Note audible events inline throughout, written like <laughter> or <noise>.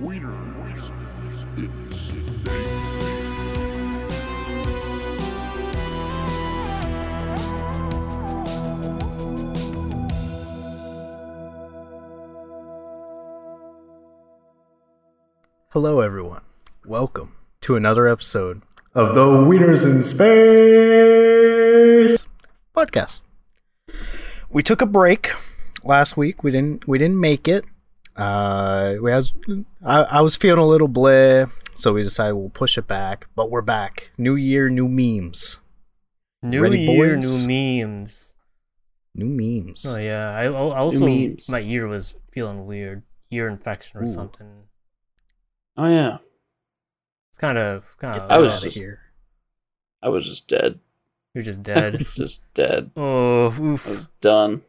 Wieners in Space. Hello, everyone. Welcome to another episode of the Wieners in Space podcast. We took a break last week. We didn't. We didn't make it. Uh, we has. I, I was feeling a little bleh, so we decided we'll push it back. But we're back. New year, new memes. New Ready, year, boys? new memes. New memes. Oh yeah, I, I also my ear was feeling weird, ear infection or Ooh. something. Oh yeah, It's kind of kind of. I was just- here. I was just dead. You're just <laughs> I dead. was just dead. oh, I was done.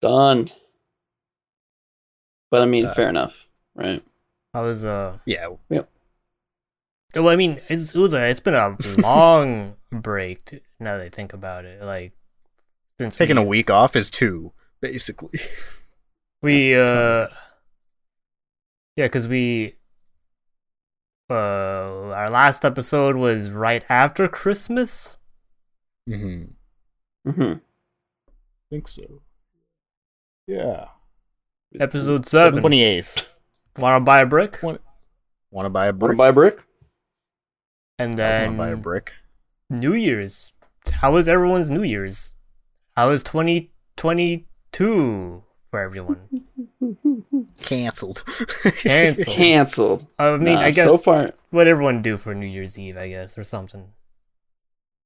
Done. But I mean, Uh, fair enough, right? I was uh. Yeah. Well, I mean, it's, it was a. It's been a <laughs> long break. t- Now that I think about it, like since Taking a week off is two, basically. <laughs> We <laughs> uh. Yeah, because we. Uh, our last episode was right after Christmas. mm-hmm. Mm-hmm. think so. Yeah. Episode seven. Twenty eighth. Want to buy a brick? Want to buy a brick? Want brick? to buy a brick? And I then want to buy a brick. New Year's. How was everyone's New Year's? How was 2022 for everyone? <laughs> Cancelled. Cancelled. Canceled. I mean, Nah, I guess so far. what everyone do for New Year's Eve, I guess, or something.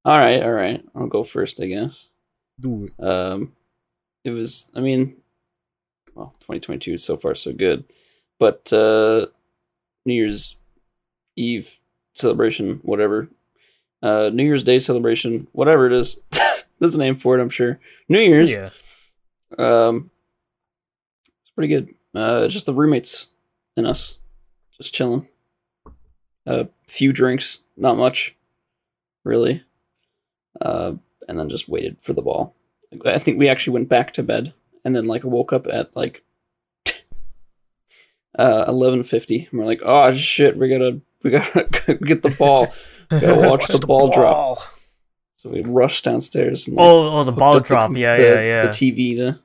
All right, all right. I'll go first, I guess. Do it. Um, it was. I mean, well, 2022 is so far so good, but uh, New Year's Eve celebration, whatever, uh, New Year's Day celebration, whatever it is. <laughs> There's a name for it, I'm sure. New Year's. Yeah. Um, it's pretty good. Uh, just the roommates and us, just chilling. A few drinks, not much, really. Uh, and then just waited for the ball. I think we actually went back to bed and then like woke up at like <laughs> uh eleven fifty. And we're like, oh shit, we gotta we gotta <laughs> get the ball. Gotta <laughs> watch the ball drop. So we rushed downstairs and Oh, oh, the ball drop. the, yeah, the- yeah, yeah. The TV to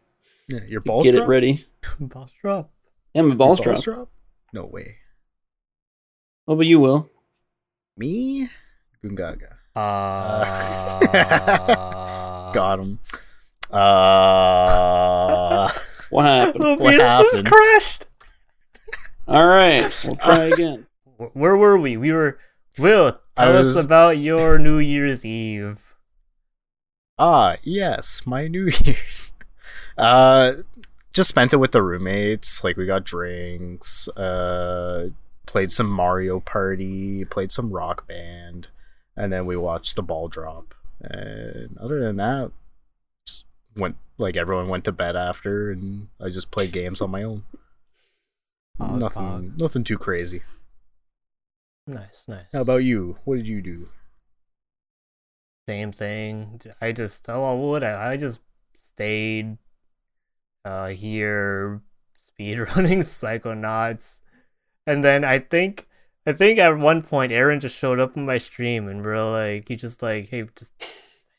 Yeah, your balls get drop? it ready. ball drop. Yeah, my Your balls, drop. No way. What about you, Will? Me? Gungaga. Uh, Got him. Uh, <laughs> What happened? Oh, What Venus just happened? crashed. All right, we'll try <laughs> again. Where were we? We were. Will I tell was- us about your New Year's Eve. ah, yes, my New <laughs> Year's. Uh, just spent it with the roommates. Like we got drinks. Uh, played some Mario Party. Played some Rock Band, and then we watched the ball drop. And other than that, just went like everyone went to bed after, and I just played games on my own. Pog, nothing, nothing too crazy. Nice, nice. How about you? What did you do? same thing. I just oh what I, I just stayed uh here speedrunning <laughs> Psychonauts. And then I think I think at one point Aaron just showed up in my stream and we're like he just like, hey, just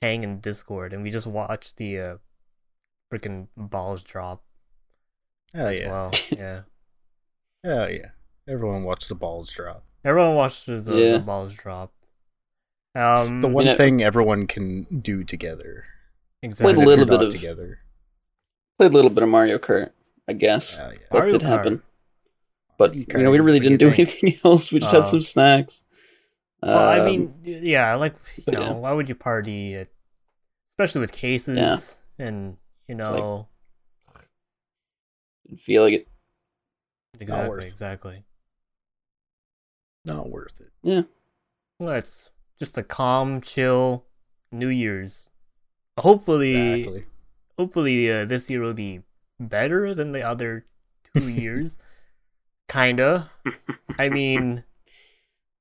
hang in Discord and we just watched the uh freaking balls drop Hell as yeah. well. <laughs> Yeah. Hell yeah. Everyone watched the balls drop. Everyone watched the, Yeah. the balls drop. It's Um the one You know- thing everyone can do together. exactly. Played a little bit of- together. Played a little bit of Mario Kart, I guess. Hell yeah. that Mario did Kart. happen. But you know, we really what do you didn't do think? anything <laughs> else. We just Uh, had some snacks. Well, I Um, mean, yeah, like you know, yeah. why would you party, at, especially with cases Yeah. and you It's like- know, feel like it. exactly, worth. exactly. Not worth it. Yeah, Well, it's just a calm, chill New Year's. Hopefully, Exactly. hopefully uh, this year will be better than the other two <laughs> years. Kinda. I mean,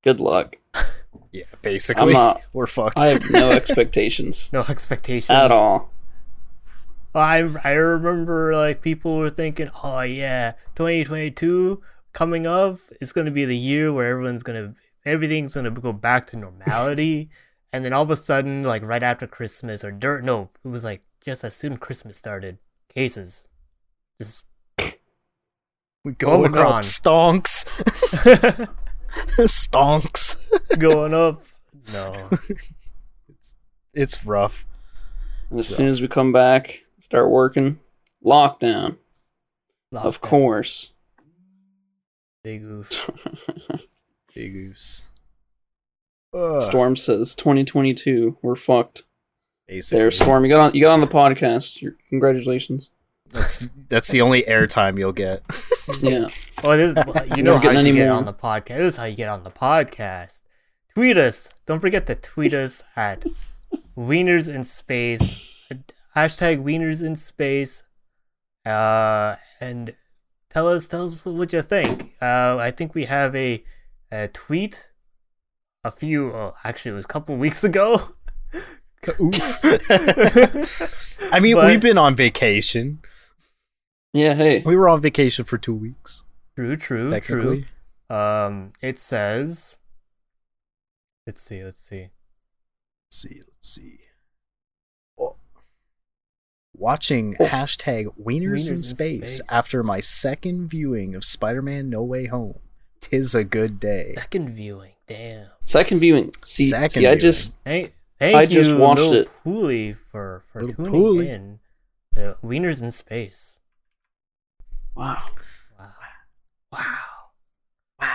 good luck. <laughs> Yeah, basically. I'm not. <laughs> We're fucked. I have no expectations <laughs> no expectations at all. I I remember like people were thinking, oh yeah, 2022 coming up is going to be the year where everyone's going to everything's going to go back to normality <laughs> and then all of a sudden like right after christmas or dirt no it was like just as soon christmas started cases just We go Omicron. up stonks. <laughs> stonks. going up no <laughs> It's it's rough. And as soon as we come back, start working, lockdown, of course. big oof <laughs> Big goose. Storm says 2022. We're fucked. Basically. There, Storm. You got on. You got on the podcast. Your, congratulations. That's that's the only airtime you'll get. <laughs> Yeah. Oh, this <laughs> you know Never how you any get more. on the podcast. This is how you get on the podcast. Tweet us. Don't forget to tweet us at Wieners in Space. Hashtag Wieners in Space. Uh, and tell us tell us what you think. Uh, I think we have a, a tweet. A few, oh, actually, it was a couple weeks ago. <laughs> I mean, But- we've been on vacation. Yeah. Hey. We were on vacation for two weeks. True, true, true. Um, it says. Let's see. Let's see. Let's see. Let's see. Oh. Watching Oh. hashtag Wieners, Wieners in in space, Space. after my second viewing of Spider-Man: No Way Home. Tis a good day. Second viewing. Damn. Second viewing. See. Second see. I viewing. just. Thank, thank I just you, watched Lil it. Pooley, for for Lil tuning Pooley. in. The Wieners in Space. Wow. Wow. Wow. Wow.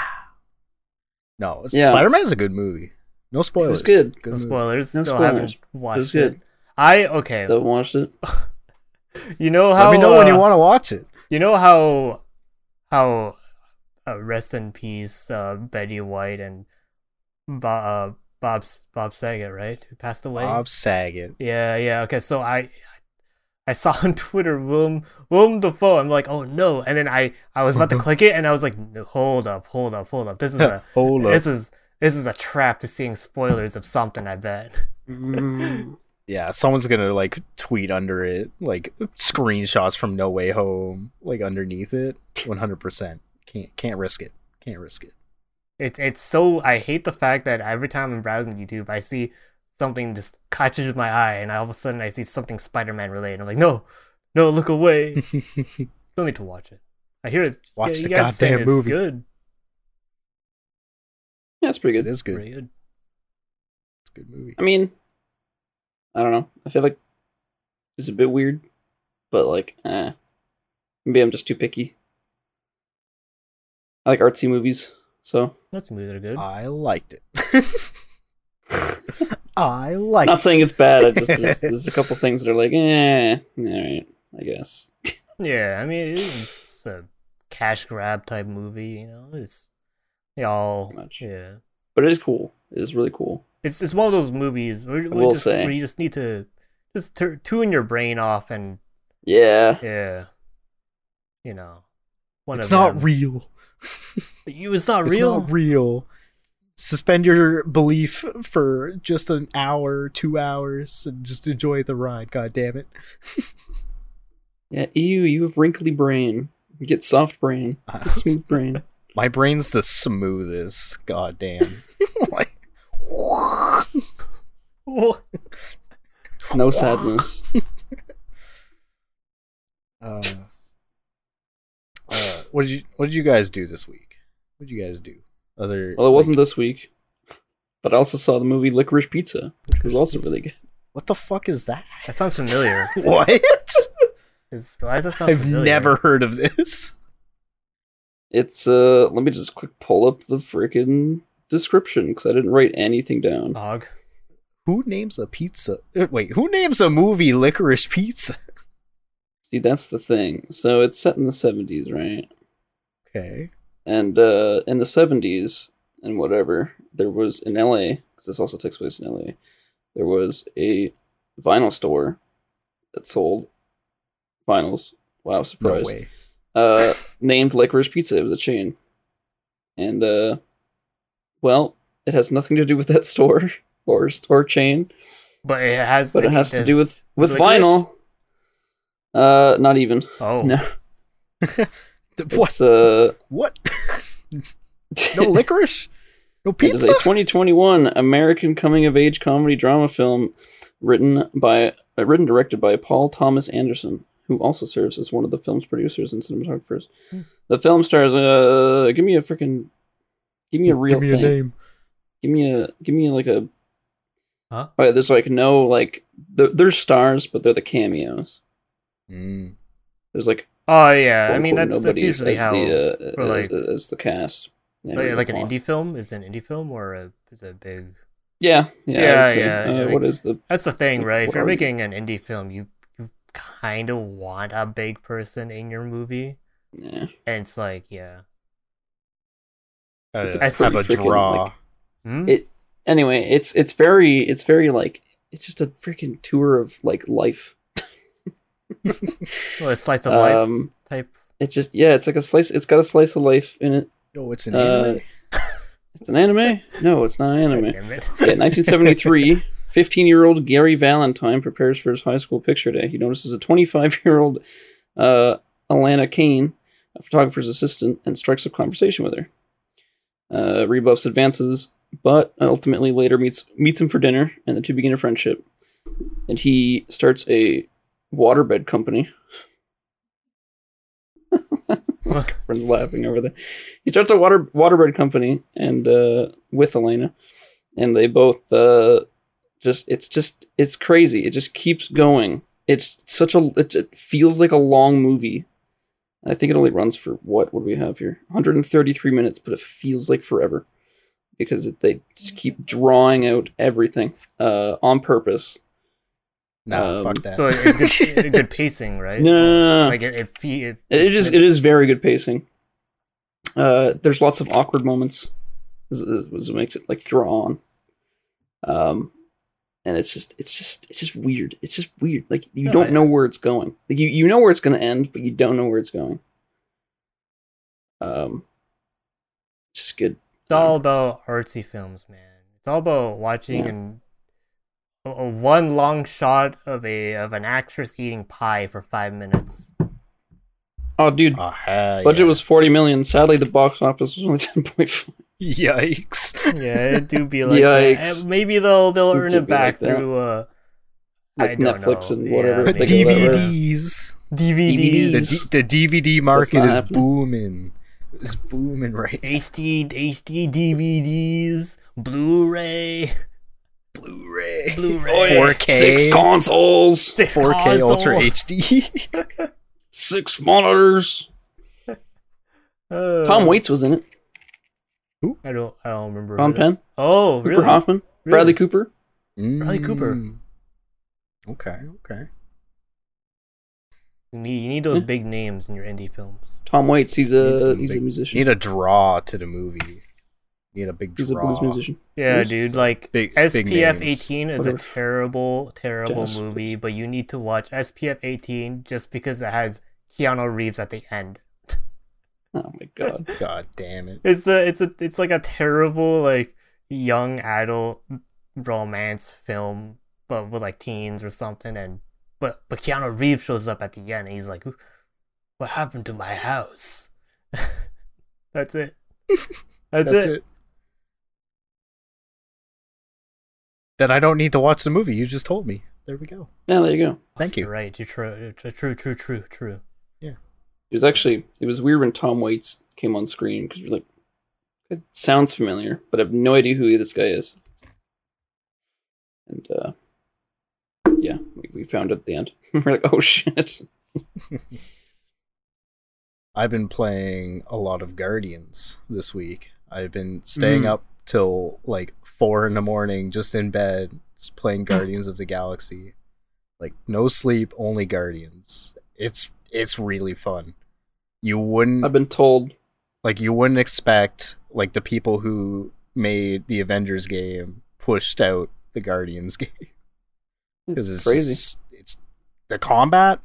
No, Yeah. Spider-Man's a good movie. No spoilers. It was good. Good No movie. spoilers. No Still spoilers. watched It was good. I okay. Haven't watched it. you know how Let me know when you uh, want to watch it. You know how how uh, rest in peace uh, Betty White and Bo- uh, Bob Bob Saget, right? Who passed away? Bob Saget. Yeah, yeah. Okay, so I I saw on <laughs> Twitter Willem Willem Dafoe. I'm like, oh no, and then I I was about to click it, and I was like, no, hold up, hold up, hold up. This is a <laughs> Hold up. this is this is a trap to seeing spoilers of something. I bet. Mm. <laughs> Yeah, someone's gonna like tweet under it, like screenshots from No Way Home, like underneath it. One hundred percent. Can't can't risk it. Can't risk it. It's it's so I hate the fact that every time I'm browsing YouTube, I see something just catches my eye, and all of a sudden I see something Spider-Man related. I'm like, no, no, look away. <laughs> Still need to watch it. I hear it's Watch yeah, the you guys saying goddamn it's movie. Good, Yeah, it's pretty good. is good. pretty good. It's a good movie. I mean, I don't know. I feel like it's a bit weird, but like, eh. Maybe I'm just too picky. I like artsy movies, so Those movies are good. I liked it. <laughs> <laughs> I liked not saying it's bad. I just there's, <laughs> there's a couple things that are like, eh, all right, I guess. Yeah, I mean it's a cash grab type movie. You know, it's y'all. Much. yeah. But it is cool. It is really cool. It's it's one of those movies where, where, will just, say. where you just need to just tur- tune your brain off and Yeah, yeah, you know, one It's of not them. real. You, it's not It's real. not real. Suspend your belief for just an hour, two hours, and just enjoy the ride. God damn it! yeah. Ew, you have wrinkly brain. You get soft brain. Get <laughs> smooth brain. My brain's the smoothest. God damn. <laughs> like, No sadness. <laughs> uh, uh, what did you What did you guys do this week? What did you guys do? Other Well, it like, wasn't this week, but I also saw the movie Licorice Pizza, which was also really good. What the fuck is that? That sounds familiar. <laughs> what? <laughs> Is, why does that sound familiar? I've familiar? never heard of this. It's uh, let me just quick pull up the freaking description because I didn't write anything down. Dog. Who names a pizza? uh, Wait, who names a movie Licorice Pizza? See, that's the thing. So it's set in the seventies, right? Okay. And uh, in the seventies and whatever, there was in L.A. because this also takes place in L.A. There was a vinyl store that sold vinyls. Wow, No surprise! way. uh, named Licorice Pizza. It was a chain, and uh, well, it has nothing to do with that store <laughs> or store chain, But it has. but it has to do with with licorice? vinyl. Uh, not even. Oh, No, <laughs> What? Uh, What? <laughs> no licorice? No pizza? it is a 2021 American coming of age comedy drama film written by uh, written directed by Paul Thomas Anderson, who also serves as one of the film's producers and cinematographers. Hmm. The film stars. Uh, give me a freaking. Give me a real Give me thing. a name. Give me a. Give me like a. Huh? Oh, there's like no like. The, there's stars, but they're the cameos. Mm. There's like Oh yeah, I mean quote, that's, that's usually as how the uh, for, as, like- as the cast. Yeah, like, like an indie film. Is it an indie film or a, is it a big? Yeah, yeah, Yeah, say. yeah, Uh, like- what is the That's the thing, What- right? If you're are you- making an indie film, you you kind of want a big person in your movie, yeah. and it's like, yeah, Uh, It's a have pretty a freaking, draw. like- Hmm? It anyway, it's it's very it's very like it's just a freaking tour of like life. Well, a slice of life Um type. it's just yeah, it's like a slice it's got a slice of life in it. Oh, it's an Uh, anime. <laughs> It's an anime? No, it's not an anime. Damn it. Yeah, 1973, <laughs> 15 year old Gary Valentine prepares for his high school picture day. He notices a 25 year old uh, Alana Kane, a photographer's assistant, and strikes up conversation with her. Uh, Rebuffs advances, but ultimately later meets meets him for dinner, and the two begin a friendship. And he starts a waterbed company. <laughs> Friends laughing over there. He starts a water waterbed company, and uh, with Elena, and they both uh, just it's just it's crazy. It just keeps going. It's such a it, it feels like a long movie. I think it only runs for what? What do we have here? 133 minutes, but it feels like forever because it, they just keep drawing out everything uh, on purpose. No, um, fuck that. So it's good, <laughs> good pacing, right? No, no, no, no. Like it, it, it, It, it is it is very good pacing. Uh, there's lots of awkward moments, it makes it like drawn. Um, and it's just it's just it's just weird. It's just weird. Like you No, don't I- know where it's going. Like you you know where it's going to end, but you don't know where it's going. Um, it's just good. It's all about artsy films, man. It's all about watching Yeah. and a, a one long shot of a of an actress eating pie for five minutes. Oh, dude, oh, hell budget yeah. was forty million. Sadly, the box office was only <laughs> ten point five. yikes. Yeah, it do be like. Yikes. Uh, Maybe they'll they'll earn do it be like back through uh Like I don't Netflix know. and whatever, Yeah, if they go that route. DVDs. DVDs, The, D- the DVD market is happening. booming. It's booming right. HD HD DVDs, Blu-ray, Blu-ray. Blu-ray, Oh, 4K. Six consoles, six 4K Ultra consoles. <laughs> HD. six monitors. Uh, Tom Waits was in it. Who? I don't I don't remember. Tom who- Penn, Oh, Cooper really? Hoffman, Really? Bradley Cooper. Bradley Cooper. Mm. Okay, okay. You need, you need those Yeah. big names in your indie films. Tom Waits, he's a Need he's a big- musician. Need a draw to the movie. Need a big he's a blues musician. Yeah, Blues? dude. Like Big- big SPF names. 18 is Whatever. a terrible, terrible Jazz, movie, please. but you need to watch SPF 18 just because it has Keanu Reeves at the end. Oh my god. <laughs> God damn it. It's a, it's a, it's like a terrible like young adult romance film, but with like teens or something. And but but Keanu Reeves shows up at the end, and he's like, "What happened to my house?" <laughs> That's it. <laughs> That's, That's it. it. Then I don't need to watch the movie. You just told me. There we go. Yeah, there you go. Thank You're right. You're true. True. True. True. True. True. It was actually it was weird when Tom Waits came on screen because we're like, it sounds familiar, but I have no idea who this guy is. And uh, yeah, we, we found it at the end. <laughs> we're like, oh shit. <laughs> I've been playing a lot of Guardians this week. I've been staying Mm. up till like four in the morning, just in bed, just playing <laughs> Guardians of the Galaxy. Like no sleep, only Guardians. It's it's really fun. You wouldn't I've been told like you wouldn't expect like the people who made the Avengers game pushed out the Guardians <laughs> game because it's it's crazy. just- it's the combat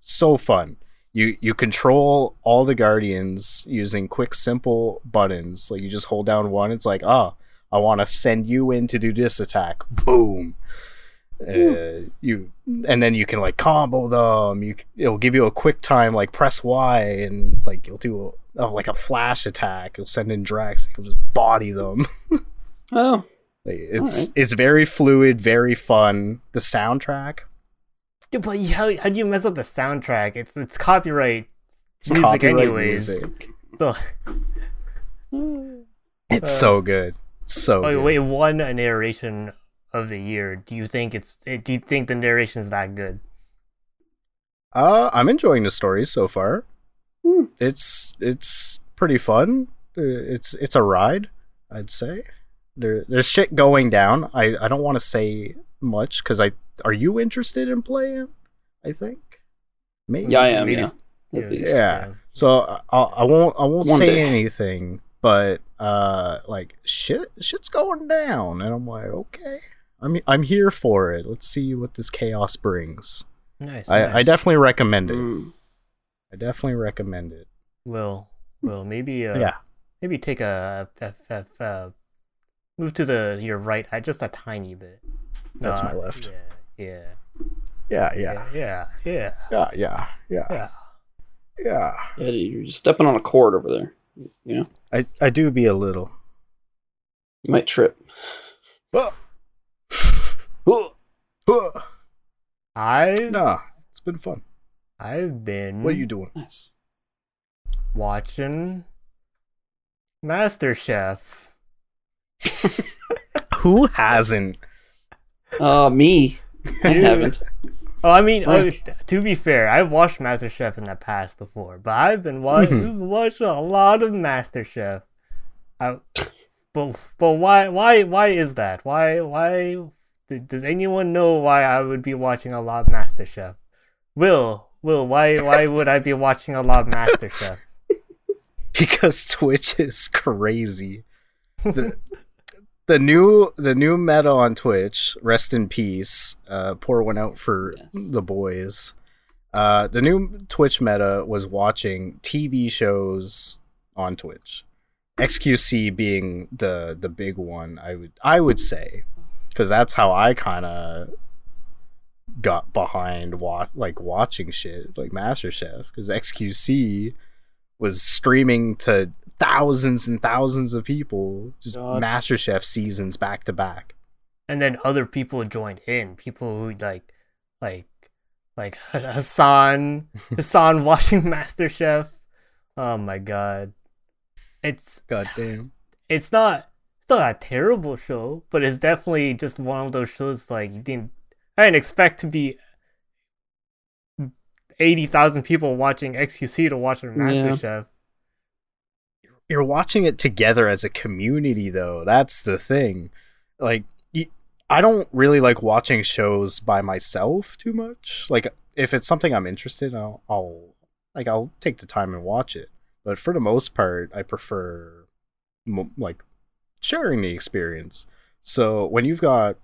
so fun. You you control all the Guardians using quick simple buttons. Like you just hold down one. It's like oh I want to send you in to do this attack. Boom. Uh, you and then you can like combo them. You it'll give you a quick time like press Y and like you'll do a, oh, like a flash attack. You'll send in Drax. You'll just body them. <laughs> Oh, it's Alright. it's very fluid, very fun. The soundtrack, Dude, but how how do you mess up the soundtrack? It's it's copyright it's music copyright anyways. music. So It's Uh, so good, so oh, good. wait, one a narration of the year. Do you think it's eh, do you think the narration is that good? Uh, I'm enjoying the stories so far. Hmm. It's it's pretty fun. Uh, It's it's a ride, I'd say. There there's shit going down. I I don't want to say much because I are you interested in playing? I think maybe. yeah, I am. Maybe Yeah, s- at yeah. least. Yeah. So I, I won't I won't One say day. anything, but uh, like shit shit's going down, and I'm like, okay, I'm I'm here for it. Let's see what this chaos brings. Nice. I, I definitely recommend it. Mm. I definitely recommend it. will will maybe uh, yeah. maybe take a, a, a, a move to the your right just a tiny bit. That's my Uh, left. Yeah. Yeah, Yeah. yeah, Yeah. Yeah. yeah, yeah, yeah, Yeah. yeah. Yeah, you're just stepping on a cord over there. You know, I, I do be a little. you might trip. I <sighs> Nah, it's been fun. I've been What are you doing? Nice. watching MasterChef. <laughs> Who hasn't? Uh, me. I haven't. Oh, I mean, oh, to be fair, I've watched MasterChef in the past before, but I've been watching Mhm. watching a lot of MasterChef. I, but but why why why is that? Why why does anyone know why I would be watching a lot of MasterChef? Will Will why why would I be watching a lot of MasterChef? <laughs> Because Twitch is crazy. The, the new the new meta on Twitch, rest in peace. Uh, pour one out for Yes. the boys. Uh, the new Twitch meta was watching TV shows on Twitch. XQC being the the big one, I would I would say, because that's how I kind of got behind wa- like watching shit like MasterChef because XQC was streaming to thousands and thousands of people just God. MasterChef seasons back to back. and then other people joined in. People who like, like, like <laughs> Hasan, <laughs> Hasan watching MasterChef. Oh my god, it's God damn. it's not it's not a terrible show, but it's definitely just one of those shows like you didn't I didn't expect to be eighty thousand people watching XQC to watch a MasterChef. You're watching it together as a community though. That's the thing. Like I don't really like watching shows by myself too much. Like if it's something I'm interested in, I'll, I'll like I'll take the time and watch it. But for the most part, I prefer like sharing the experience. So when you've got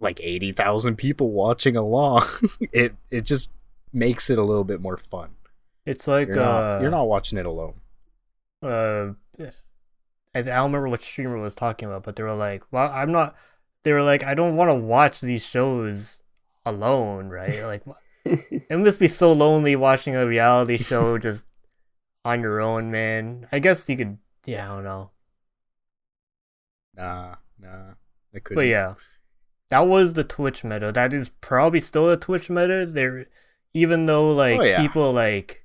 like 80,000 people watching along, <laughs> it it just makes it a little bit more fun. It's like You're not, uh, you're not watching it alone. Uh I, I don't remember what streamer was talking about, but they were like, "Well, I'm not." They were like, "I don't want to watch these shows alone, right? Like, <laughs> it must be so lonely watching a reality show <laughs> just on your own, man. I guess you could, yeah, I don't know, Nah, nah. I couldn't. but yeah, that was the Twitch meta. That is probably still a Twitch meta. There, even though like Oh, yeah. people like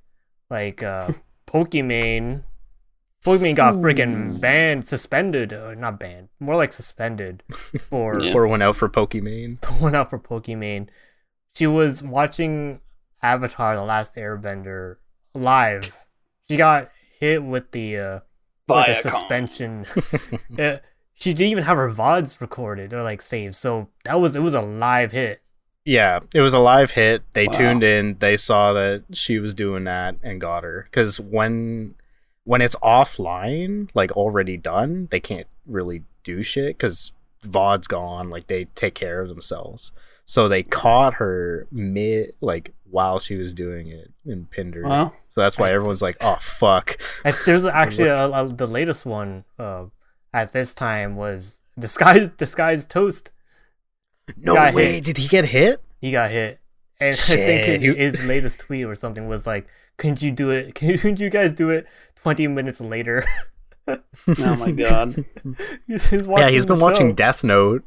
like uh <laughs> Pokimane. Pokimane got freaking banned, suspended, or not banned, more like suspended <laughs> for Yeah. Pour one out for Pokimane. <laughs> pulling out for Pokimane. She was watching Avatar: The Last Airbender live. She got hit with the uh, with the suspension. <laughs> Uh, she didn't even have her vods recorded or like saved, so that was it was a live hit. Yeah, it was a live hit. They Wow. tuned in. They saw that she was doing that and got her. Because when when it's offline, like already done, they can't really do shit because VOD's gone. Like they take care of themselves. So they caught her mid, like while she was doing it and pinned her. So that's why everyone's like, "Oh fuck." I, there's <laughs> actually a, a, the latest one uh, at this time was disguised <laughs> disguised toast. No way! hit. Did he get hit? He got hit, and <laughs> I think his latest tweet or something was like, "Couldn't you do it? <laughs> Couldn't you guys do it twenty minutes later?" <laughs> Oh my god. <laughs> he's yeah, he's been the watching show. Death Note.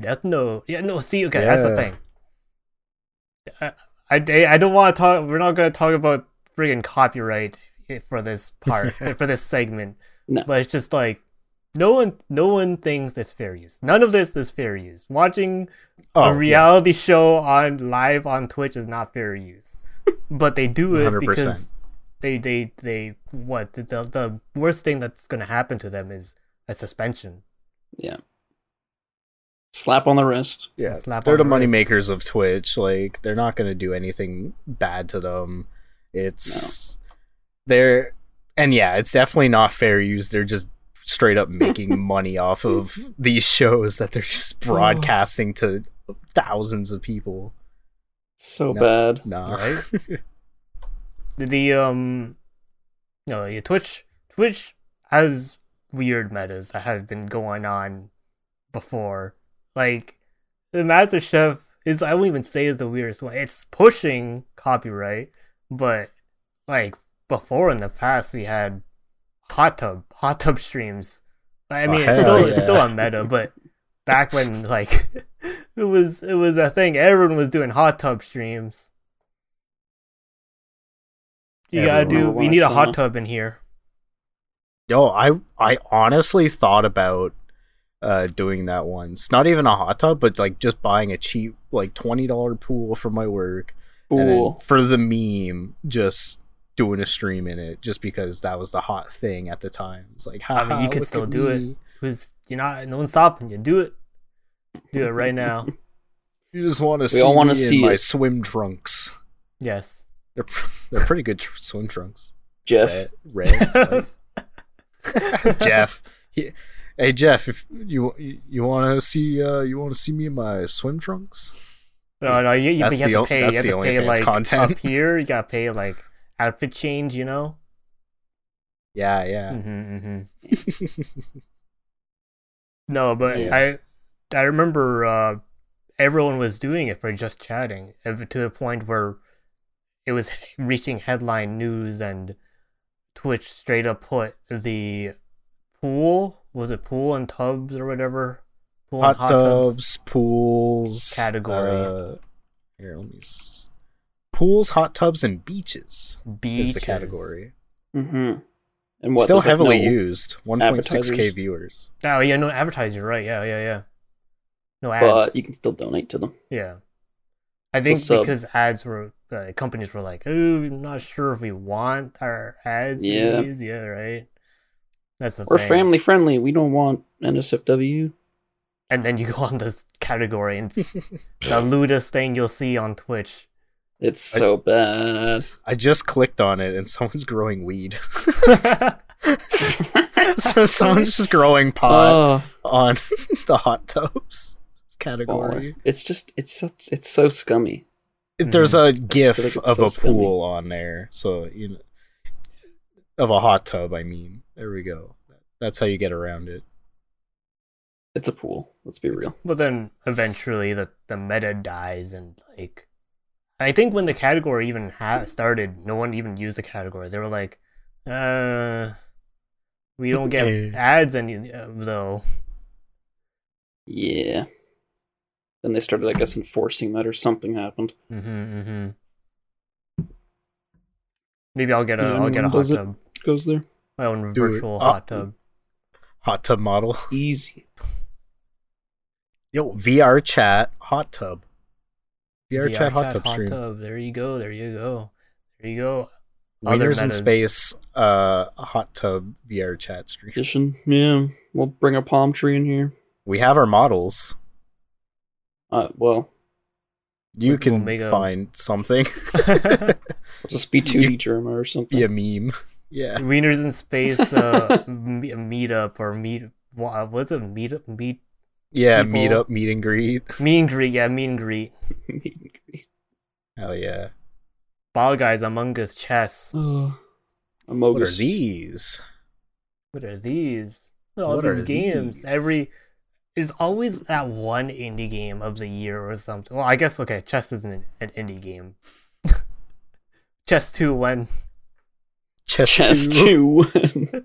Death Note. Yeah, no. See, okay, that's the thing. I, I, I don't want to talk. We're not going to talk about friggin' copyright for this part for this segment. No. But it's just like no one, no one thinks it's fair use. None of this is fair use. Watching Oh, a yeah. reality show on live on Twitch is not fair use, but they do it 100%. because they they they what the the worst thing that's gonna happen to them is a suspension. Yeah. Slap on the wrist. Yeah, slap they're on the the money wrist. makers of Twitch. Like they're not going to do anything bad to them. It's they're and yeah, it's definitely not fair use. They're just straight up making <laughs> money off of these shows that they're just broadcasting to thousands of people. So No. bad. Nah. Right? <laughs> the um no yeah, twitch twitch has weird metas that have been going on before like the master chef is i won't even say is the weirdest one it's pushing copyright but like before in the past we had hot tub hot tub streams i Oh, mean it's hell still it's still a meta but back when like <laughs> it was it was a thing everyone was doing hot tub streams you gotta do. We need a saw- hot tub in here. Yo, I I honestly thought about uh doing that once. Not even a hot tub, but like just buying a cheap like twenty dollar pool for my work. and Cool. for the meme, just doing a stream in it, just because that was the hot thing at the time. It's like, I mean, you could still at do it. me." Who's you're not? No one's stopping you. Do it. Do it right now. <laughs> You just want to We see all wanna me in see my it. swim trunks. Yes. They're they're pretty good tr- swim trunks. Jeff. Red, red <laughs> <laughs> Jeff. He- hey Jeff, if you you, you want to see uh you want to see me in my swim trunks? no, no. You, you, That's you have the to o- pay. that's You have to pay like content. up here. You gotta pay like outfit change. You know. Yeah, yeah. Mm-hmm, mm-hmm. No, but Yeah. I I remember uh, everyone was doing it for just chatting to the point where it was <laughs> reaching headline news and Twitch straight up put the pool was it pool and tubs or whatever pool hot, and tubs, pools Category. Uh, here, let me. S- pools, hot tubs, and beaches beaches. is the category. Mm-hmm. And what? Still heavily no- used. 1.6k viewers. Oh yeah, no advertiser, right? Yeah, yeah, yeah. No ads. But you can still donate to them. Yeah. I think sub. because ads were uh, companies were like, "Oh, I'm not sure if we want our ads." Yeah. these." yeah, right. That's the We're thing. family friendly. We don't want NSFW. and then you go on this category, and <laughs> the lewdest thing you'll see on Twitch. It's so bad. I just clicked on it and someone's growing weed. <laughs> <laughs> so someone's just growing pot Oh, on the hot tubs category. baller. It's just it's such it's so scummy. There's a gif like of so a scummy. pool on there, so you know, of a hot tub. I mean, there we go. That's how you get around it. It's a pool. Let's be real. but then eventually the the meta dies, and like, I think when the category even ha- started, no one even used the category. They were like, "Uh, we don't get <laughs> Eh. ads any uh, though." Yeah. Then they started, I guess, enforcing that, or something happened. Mm-hmm, mm-hmm. Maybe I'll get a Yeah, will get a hot tub, Goes there my own Do virtual Oh. hot tub. Hot tub model. <laughs> easy. Yo, VR chat hot tub. VR, chat hot tub stream. tub. There you go. There you go. There you go. Other Wieners in space. Uh, hot tub VR chat stream. Edition. Yeah. We'll bring a palm tree in here. We have our models. Uh, well, You We'll can make a- find something. <laughs> just be <laughs> You- 2D Jerma or something. Be a meme. <laughs> Yeah. Wieners in space. Uh, me- meetup or meet. What was it? Meetup. Meet. Yeah, People- meet up, meet and greet. Meet and greet. Yeah, meet and greet. Meet and greet. Hell yeah. Fall Guys, Among Us, chess. <gasps> Oh, What are these? What are these? All What these are games. these? Every is always that one indie game of the year or something. Well, I guess okay, chess isn't an, an indie game. <laughs> chess two when Chess, Chess 2. two.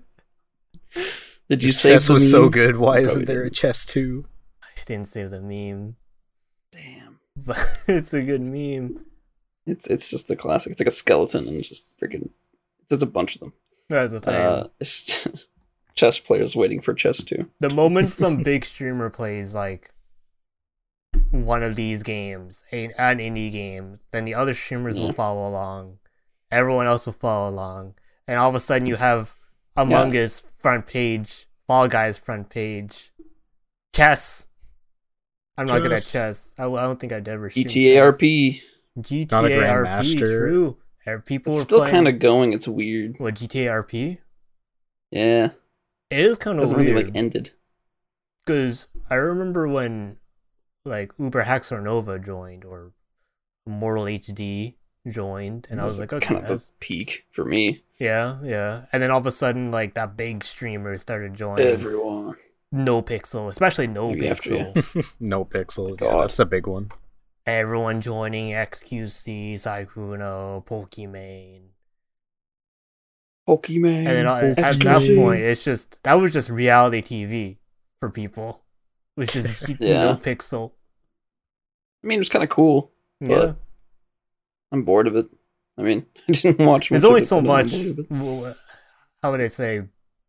<laughs> Did you say chess was so good. Why isn't there a didn't. chess 2? I didn't save the meme, Damn. but <laughs> it's a good meme. It's it's just the classic. It's like a skeleton and just freaking. There's a bunch of them. That's the thing. Uh, it's just chess players waiting for chess two. the moment some big streamer plays like one of these games, a, an indie game, then the other streamers will mm-hmm. follow along. Everyone else will follow along, and all of a sudden you have Among Us front page, Fall Guys front page, chess. I'm not good at Chess. chess. I, I don't think I'd ever. stream chess. ETARP. GTA Not a RP, grandmaster. true. People It's still kind of going. It's weird. what GTA RP. Yeah, It is kind of hasn't weird. really like ended. Because I remember when, like, Uber Haxor Nova joined or Mortal HD joined, and It I was like, okay, kind of the that's- peak for me. yeah, yeah. And then all of a sudden, like, that big streamer started joining. Everyone. No Pixel, especially No Maybe after Pixel. <laughs> no pixel. Yeah, oh. that's a big one. Everyone joining XQC, Sykkuno, Pokimane. Pokemon. And then uh, at that point, it's just, that was just reality TV for people. Which is <laughs> Yeah. No Pixel. I mean, it was kind of cool. Yeah. But I'm bored of it. I mean, <laughs> I didn't watch. There's much only so much. bored of it. w- How would I say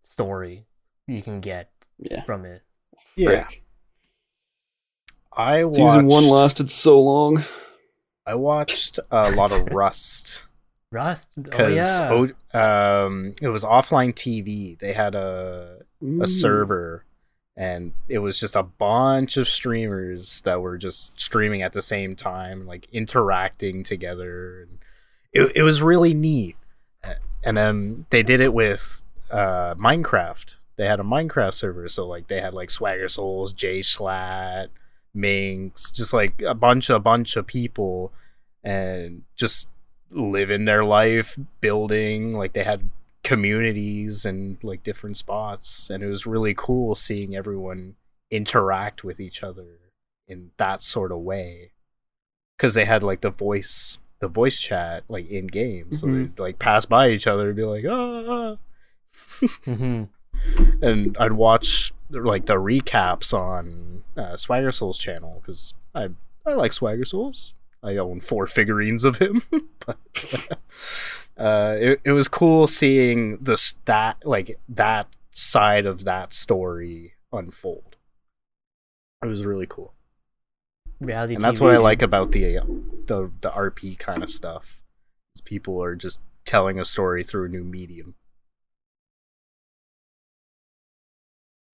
story you can get Yeah. from it? Yeah. Frick. I watched, Season one lasted so long. I watched a lot of <laughs> Rust Rust. Oh because yeah. um, it was offline TV. They had a a Mm. server, and it was just a bunch of streamers that were just streaming at the same time, like interacting together. And it it was really neat. And then they did it with uh, Minecraft. They had a Minecraft server, so like they had like Swagger Souls, JSchlatt, Minx, just like a bunch a bunch of people, and just living their life, building. Like they had communities and like different spots, and it was really cool seeing everyone interact with each other in that sort of way. Because they had like the voice, the voice chat like in game, so Mhm. they'd like pass by each other and be like, ah hmm <laughs> and I'd watch like the recaps on uh, Swagger Souls channel because I I like Swagger Souls. I own four figurines of him, <laughs> but <laughs> uh, it it was cool seeing the stat like that side of that story unfold. It was really cool, Reality and that's TV. what I like about the uh, the the RP kind of stuff. Is people are just telling a story through a new medium.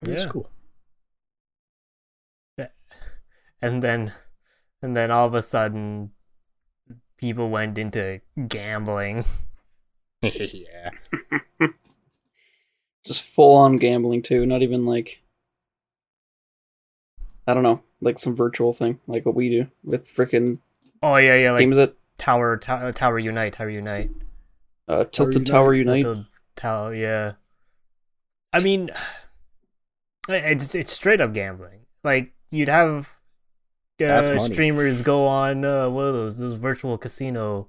It's Yeah. cool. And then, and then all of a sudden, people went into gambling. <laughs> yeah. <laughs> Just full on gambling too. Not even like I don't know, like some virtual thing, like what we do with freaking Oh yeah, yeah, like games at Tower, Tower, Tower Unite, Tower Unite. uh, Tilted Unite. Tower Unite. The Tower, yeah. I mean, <sighs> it's it's straight up gambling. Like you'd have That's uh, streamers go on uh, what are those those virtual casino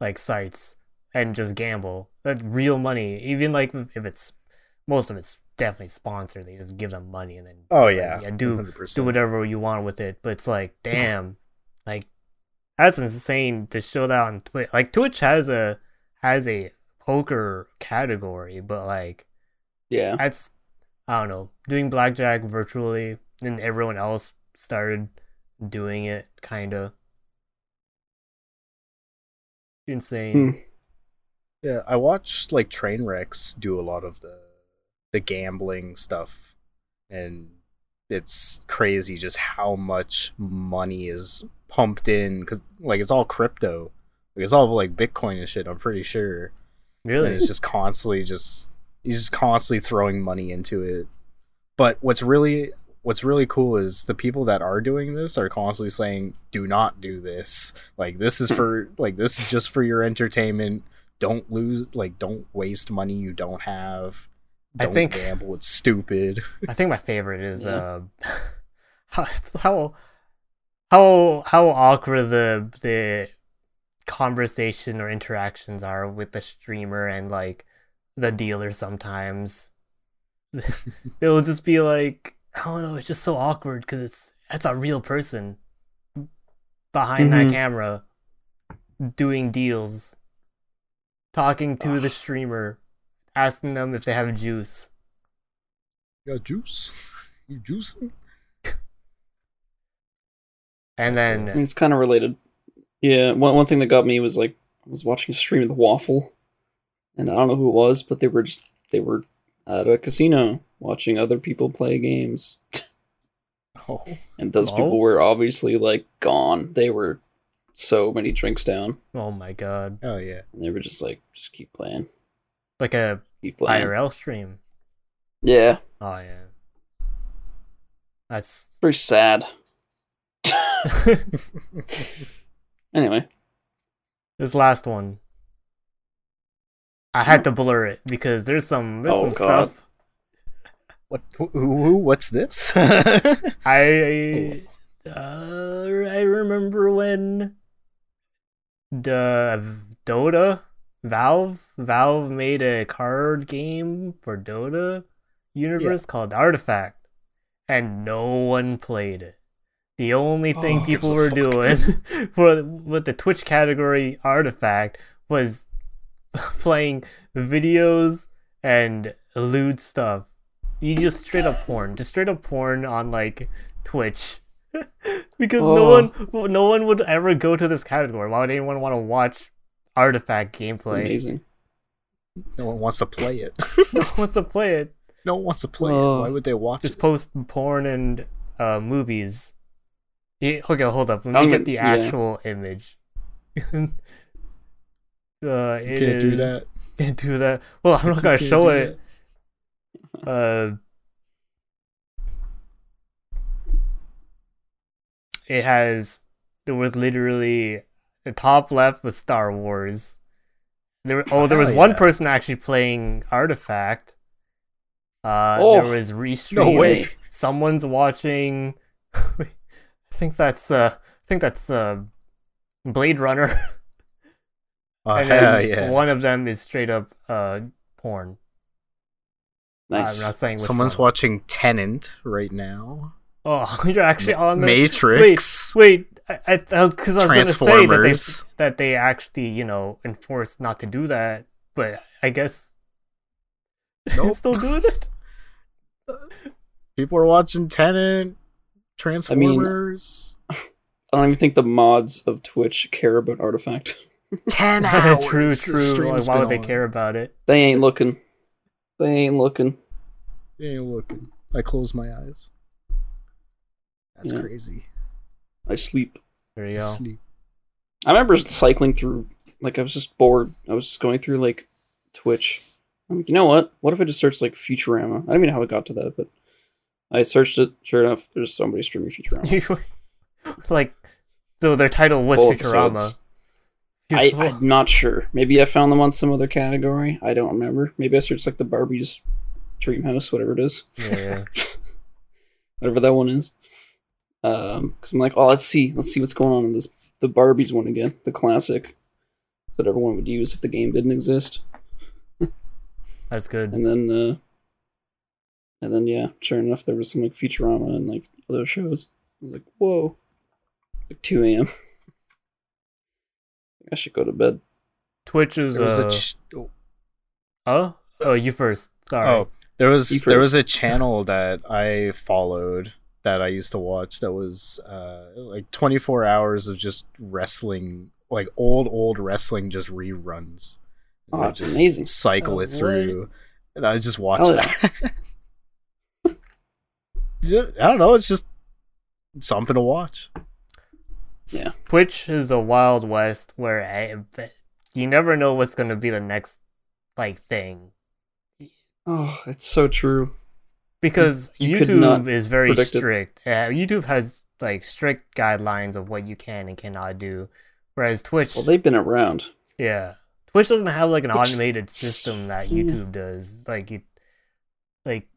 like sites and just gamble. That real money. Even like if it's most of it's definitely sponsored. They just give them money and then Oh like, yeah. yeah do 100%. do whatever you want with it. But it's like, damn, like that's insane to show that on Twitch. Like Twitch has a has a poker category, but like Yeah. that's I don't know doing blackjack virtually, and everyone else started doing it, kind of insane. Hmm. Yeah, I watched like Trainwrecks do a lot of the the gambling stuff, and it's crazy just how much money is pumped in because like it's all crypto, like it's all like Bitcoin and shit. I'm pretty sure, and Really? it's just constantly just he's just constantly throwing money into it. But what's really what's really cool is the people that are doing this are constantly saying, "Do not do this. Like this is for <laughs> like this is just for your entertainment. Don't lose like don't waste money you don't have. I Don't think- gamble. It's stupid." I think my favorite is Yeah. uh <laughs> how how how how awkward the the conversation or interactions are with the streamer and like the dealer sometimes. <laughs> It'll just be like, I don't know, it's just so awkward because it's that's a real person behind that Mhm. camera doing deals, talking to the streamer, asking them if they have juice. Got juice? <laughs> You juicing? And I mean, then it's kind of related. Yeah, one one thing that got me was like I was watching a stream of the Waffle, and I don't know who it was, but they were just they were at a casino watching other people play games, <laughs> Oh. and those Oh. people were obviously like gone. They were so many drinks down, oh my god, Oh yeah. and they were just like, just keep playing, like a keep playing. IRL stream. Yeah, Oh yeah, that's very sad. <laughs> Anyway, this last one. I had to blur it because there's some there's Oh, some God. stuff What? Who, who? What's this? <laughs> I uh, I remember when the Dota Valve Valve made a card game for Dota universe called Artifact, and no one played it. The only thing Oh, people were doing <laughs> <laughs> for with the Twitch category Artifact was playing videos and lewd stuff. You just straight up porn, just straight up porn on like Twitch, <laughs> because no Oh. one, no one would ever go to this category. Why would anyone want to watch Artifact gameplay? amazing. no one wants to play it. <laughs> No <laughs> one wants to play it. no one wants to play it. Why would they watch Just it? post porn and uh, movies. Yeah, okay, hold up. Let me I'm get gonna- the yeah. actual image. uh, it Can't do is- that. Can't do that. Well, I'm not gonna show do it. Uh, it has. There was literally the top left was Star Wars. There, oh, there was Hell one yeah. person actually playing Artifact. Uh, Oh, there was restreams. no way. Someone's watching. <laughs> I think that's uh, I think that's uh, Blade Runner. <laughs> Oh, and hell then yeah. one of them is straight up uh porn. Nice. I'm not saying which Someone's one. watching Tenet right now. Oh, <laughs> you're actually on the Matrix. Wait, I, I, I was because I was going to say that they that they actually you know enforced not to do that, but I guess <laughs> Nope. still doing it. <laughs> People are watching Tenet, Transformers. I don't even think the mods of Twitch care about Artifact. Ten hours. true, true. Like, why would they on. care about it? They ain't looking. They ain't looking. They ain't looking. I close my eyes. That's Yeah. crazy. I sleep. There you go. Sleep. I remember cycling through, like, I was just bored. I was just going through, like, Twitch. I'm like, you know what? What if I just search, like, Futurama? I don't even know how I got to that, but I searched it. Sure enough, there's somebody streaming Futurama. <laughs> like, so their title was Full Futurama. episodes. I, I'm not sure. Maybe I found them on some other category. I don't remember. Maybe I searched, like, the Barbie's Dream House, whatever it is. yeah, <laughs> whatever that one is. Um, because I'm like, oh, let's see, let's see what's going on in this the Barbies one again, the classic. What everyone would use if the game didn't exist. <laughs> That's good. And then, uh, and then yeah, sure enough, there was some like Futurama and like other shows. I was like, whoa, like 2 a.m. <laughs> I should go to bed. Twitch is There was uh, a ch- oh, oh oh you first. Sorry. oh, there was You there was a channel <laughs> that I followed that I used to watch that was uh, like 24 hours of just wrestling, like old old wrestling, just reruns. Oh, that's just amazing. Cycle Oh, it what? through, and I just watched Oh, that. <laughs> Yeah, I don't know. It's just something to watch. Twitch is the wild west where I, you never know what's gonna be the next like thing Oh, it's so true. because You not YouTube is very it. strict. Uh, YouTube has like strict guidelines of what you can and cannot do, whereas Twitch, Well, they've been around. yeah, Twitch doesn't have like an Twitch- automated system that yeah. YouTube does. Like you, like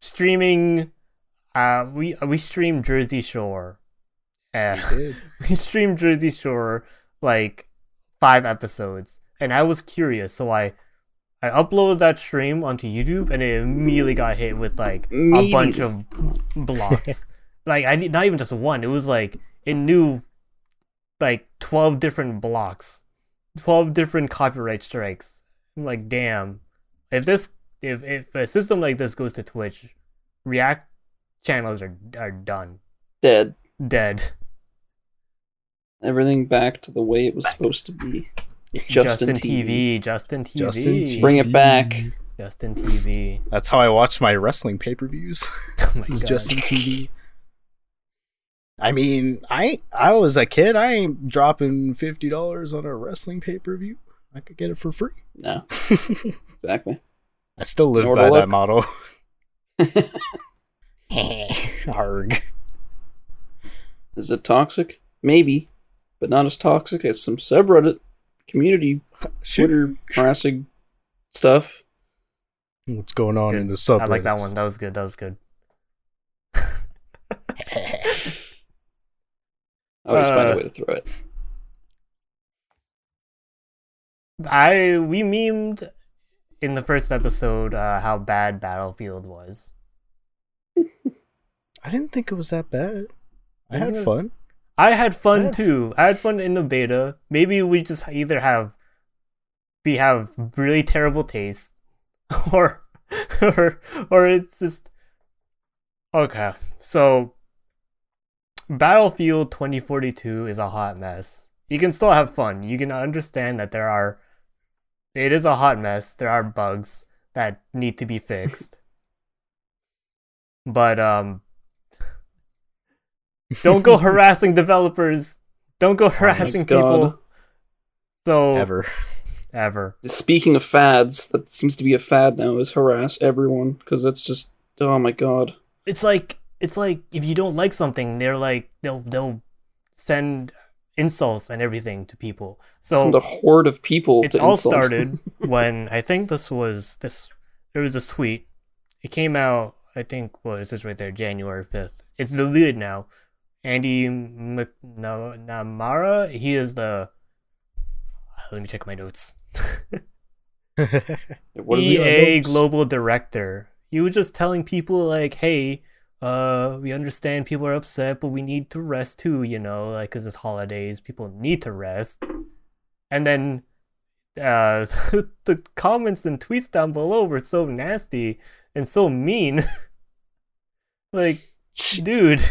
streaming. uh, we we stream Jersey Shore. Uh, We did. <laughs> we streamed Jersey Shore like five episodes, and I was curious, so I I uploaded that stream onto YouTube, and it immediately got hit with like a bunch of blocks. <laughs> like I need not even just one; it was like it knew like twelve different blocks, twelve different copyright strikes. I'm like, damn, if this if if a system like this goes to Twitch, React channels are are done, Dead. dead. Everything back to the way it was supposed to be. Justin, TV. Justin TV, Justin TV. Bring it back. Justin TV. That's how I watch my wrestling pay per views. <laughs> Oh my god. Justin TV. I mean, I I was a kid. I ain't dropping fifty dollars on a wrestling pay per view. I could get it for free. No, <laughs> exactly. I still live Nor by to that look. motto. <laughs> Arg. Is it toxic? Maybe, but not as toxic as some subreddit community Twitter harassing stuff. What's going on Good. in the subreddits? I like that one. That was good. That was good. <laughs> I always find Uh, a way to throw it. I we memed in the first episode uh, how bad Battlefield was. <laughs> I didn't think it was that bad. I Yeah. had fun. I had fun too. I had fun in the beta. Maybe we just either have we have really terrible taste, <laughs> or or or it's just okay. So Battlefield 2042 is a hot mess. You can still have fun. You can understand that there are it is a hot mess. There are bugs that need to be fixed. <laughs> but um don't go <laughs> harassing developers. Don't go oh harassing God. people. So Ever. ever. Speaking of fads, that seems to be a fad now. Is harass everyone because that's just oh my god. It's like it's like if you don't like something, they're like they'll they'll send insults and everything to people. So Send a horde of people. it all insult. started <laughs> when I think this was this there was this tweet. It came out I think well says right there January fifth. It's deleted now. Andy McNamara, he is the let me check my notes. <laughs> What is it? EA notes? global director. He was just telling people like, "Hey, uh, we understand people are upset, but we need to rest too. You know, like because it's holidays, people need to rest." And then, uh, <laughs> the comments and tweets down below were so nasty and so mean. <laughs> like, dude, you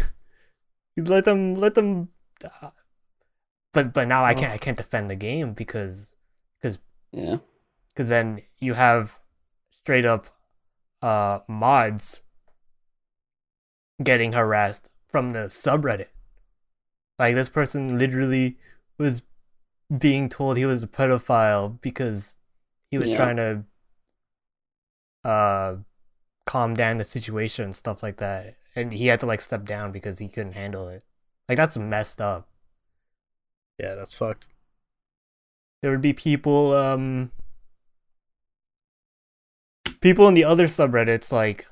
let them let them. uh, but but now I can't I can't defend the game because Yeah. because then you have straight up uh mods getting harassed from the subreddit like this person literally was being told he was a pedophile because he was Yeah. trying to uh calm down the situation and stuff like that and he had to like step down because he couldn't handle it like that's messed up yeah, that's fucked. there would be people um people in the other subreddits like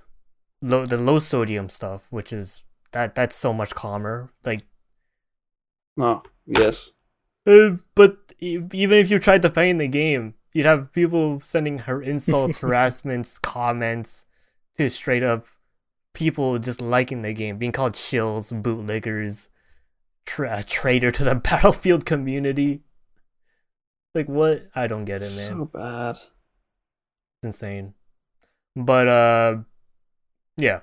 low the low sodium stuff which is that that's so much calmer like Oh yes. uh, but even if you tried to find the game you'd have people sending her insults <laughs> harassments comments to straight up people just liking the game being called chills bootleggers, tra- traitor to the <laughs> battlefield community like what i don't get it man So bad. It's insane. But uh yeah,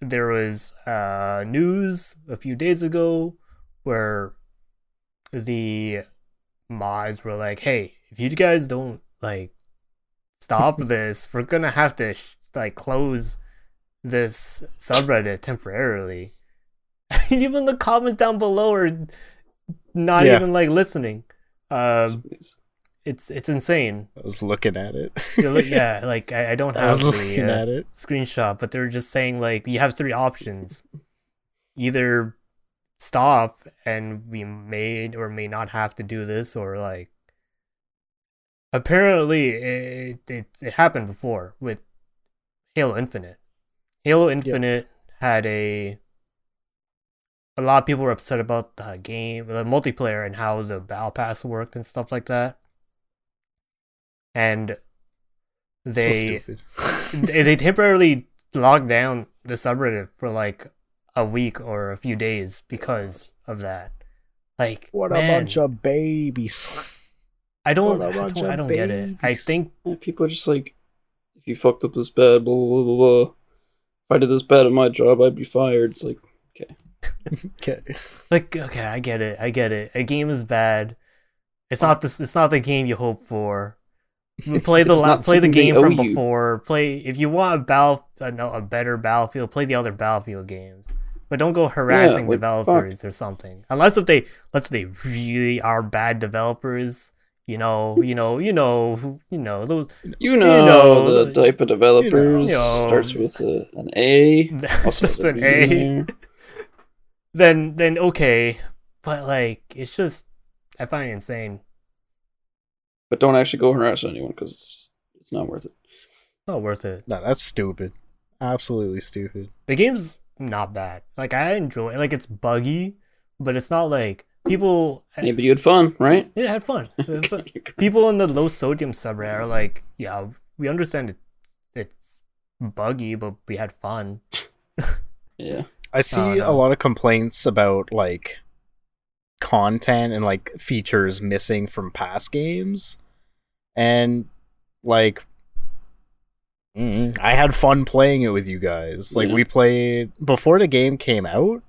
there was uh news a few days ago where the mods were like, "Hey, if you guys don't like stop <laughs> this, we're going to have to sh- like close this subreddit temporarily." <laughs> Even the comments down below are not Yeah. even like listening. Um It's- it's insane. I was looking at it. <laughs> Yeah, <laughs> like I, I don't have was the uh, screenshot, but they're just saying like you have three options: either stop and we may or may not have to do this, or like apparently it it, it happened before with Halo Infinite. Halo Infinite had a a lot of people were upset about the game, the multiplayer, and how the battle pass worked and stuff like that. And they stupid. <laughs> they, they temporarily locked down the subreddit for like a week or a few days because of that. Like, what a bunch of babies. I don't, what a I bunch don't, of I don't get it. I think people are just like, if you fucked up this bad, blah blah blah blah blah. If I did this bad at my job, I'd be fired. It's like, Okay. <laughs> Okay. Like okay i get it. I get it. A game is bad. It's not this it's not the game you hope for. It's- play the it's la- play the game owe from you. before. Play if you want a battle a, no, a better battlefield play the other battlefield games. But don't go harassing like, developers or something. Unless if they unless if they really are bad developers you know you know you know you know those you know, know, the type of developers you know. starts with uh, <laughs> a, an A. Also has that's a an B a in there. then then okay but like it's just i find it insane But don't actually go harass anyone because it's just it's not worth it. not worth it No, that's stupid. Absolutely stupid. the game's not bad. Like I enjoy it. like it's buggy, but it's not like people Yeah, but you had fun, right? yeah, had fun. It fun. <laughs> people in the low sodium subreddit are like, yeah, we understand it it's buggy, but we had fun. <laughs> yeah. I see no. a lot of complaints about like content and like features missing from past games. And like mm, I had fun playing it with you guys. Like Yeah. we played before the game came out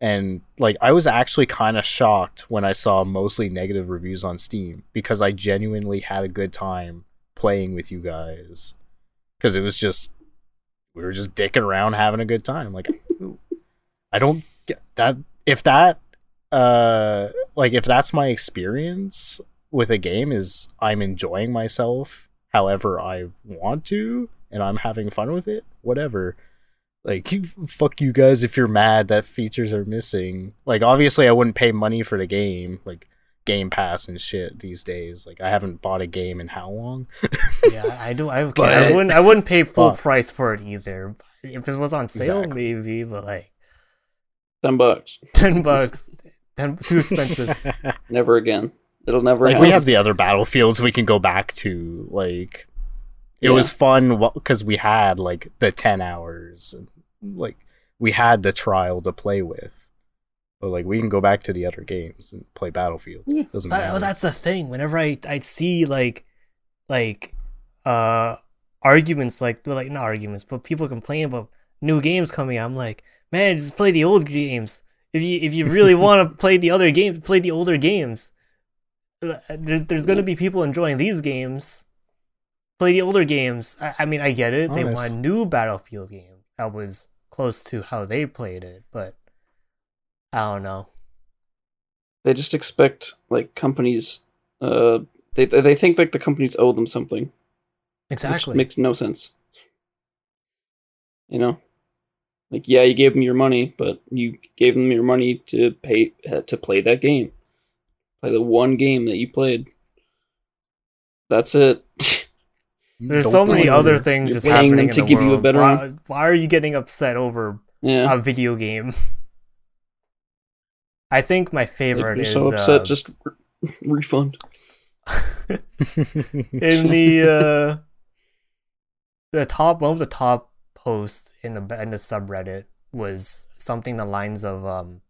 and like I was actually kind of shocked when I saw mostly negative reviews on Steam because I genuinely had a good time playing with you guys. Cuz it was just we were just dicking around having a good time. Like I don't get that if that uh like if that's my experience with a game is I'm enjoying myself however I want to and I'm having fun with it, whatever. Like you, fuck you guys if you're mad that features are missing. Like obviously I wouldn't pay money for the game, like Game Pass and shit these days. Like I haven't bought a game in how long? <laughs> yeah, I do I But- I wouldn't I wouldn't pay full Fuck. price for it either. If it was on sale Exactly. maybe, but like Ten bucks. <laughs> ten bucks. Ten, too expensive. <laughs> Never again. It'll never like happen. we have the other battlefields we can go back to like it Yeah. was fun because we had like the 10 hours and like we had the trial to play with but like we can go back to the other games and play battlefield Yeah. doesn't That- matter oh, that's the thing. Whenever I I see like like uh arguments like well, like not arguments, but people complain about new games coming out, I'm like, man, just play the old games. If you if you really <laughs> want to play the other games, play the older games. Uh, There's there's gonna be people enjoying these games. Play the older games. I, I mean, I get it. They want a new Battlefield game that was close to how they played it, but I don't know. they just expect like companies. Uh, they they think like the companies owe them something. Exactly. Which makes no sense. You know, like yeah, you gave them your money, but you gave them your money to pay uh, to play that game, play the one game that you played. That's it. <laughs> There's so many other things just paying happening them in to the give you a world. better why, why are you getting upset over yeah, a video game? <laughs> I think my favorite you're is so upset. uh, Just re- refund. <laughs> in the <laughs> uh, the top one of the top posts in the in the subreddit was something the lines of um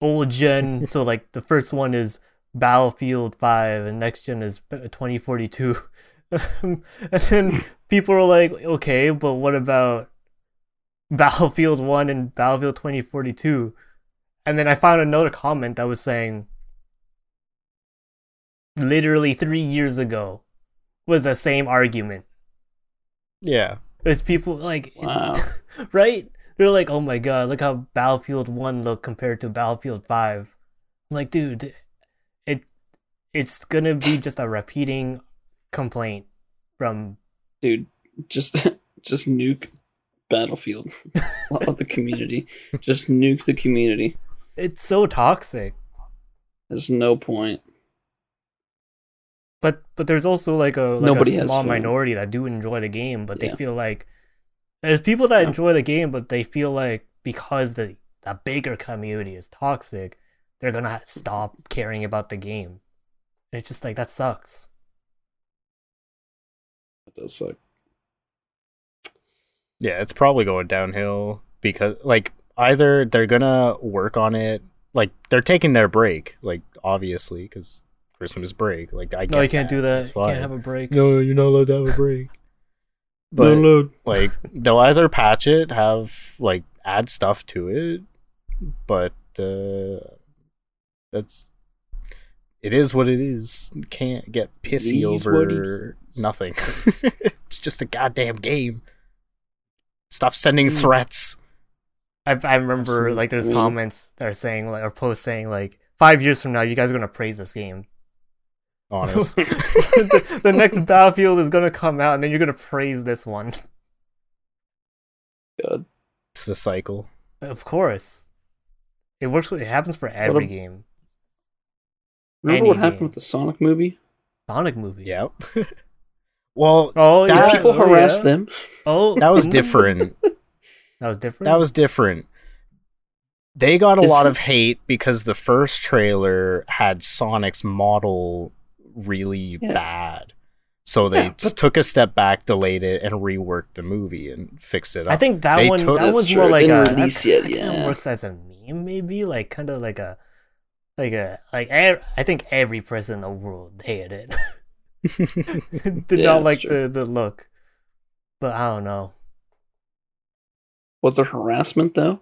old gen. so like the first one is Battlefield Five, and next gen is twenty forty two. <laughs> and then people are like, okay, but what about Battlefield One and Battlefield twenty forty two? And then I found another comment that was saying literally three years ago was the same argument. yeah There's people like, Wow. <laughs> right? They're like, oh my god, look how Battlefield 1 looked compared to Battlefield 5. I'm like, dude, it's gonna be just a repeating complaint from dude just <laughs> just nuke battlefield <laughs> of the community just nuke the community it's so toxic. there's no point But but there's also like a like Nobody a small minority that do enjoy the game, but they Yeah. feel like There's people that Yeah. enjoy the game, but they feel like because the the bigger community is toxic, they're gonna stop caring about the game. It's just like that sucks. It does suck. Yeah, it's probably going downhill because like either they're gonna work on it, like they're taking their break, like obviously because Christmas break. Like I No, get you can't do that. It's You can't have a break. No, you're not allowed to have a break. <laughs> But like they'll either patch it, have like add stuff to it, but uh that's it is what it is. Can't get pissy It is it over <laughs> nothing. <laughs> it's just a goddamn game. Stop sending Mm. threats. I I remember Absolutely. like there's comments that are saying like or posts saying like five years from now you guys are gonna praise this game. Honest. <laughs> the, the next Battlefield is gonna come out and then you're gonna praise this one. God. it's the cycle. Of course, it works. It happens for every a- game. Remember Any what happened game. with the Sonic movie? Sonic movie. Yep. <laughs> well, Oh That- yeah. People oh, harass yeah. them? Oh, that was different. <laughs> That was different. That was different. They got a Is lot it- of hate because the first trailer had Sonic's model really Yeah. bad. So they Yeah, but- took a step back, delayed it, and reworked the movie and fixed it up. I think that They one. took- that That's one's true, more like didn't a release that, yet, that kinda yeah. works as a meme, maybe like kind of like a, like a like. ev- I think every person in the world hated it. <laughs> Did Yeah, not like true. the the look, but I don't know. Was there harassment though?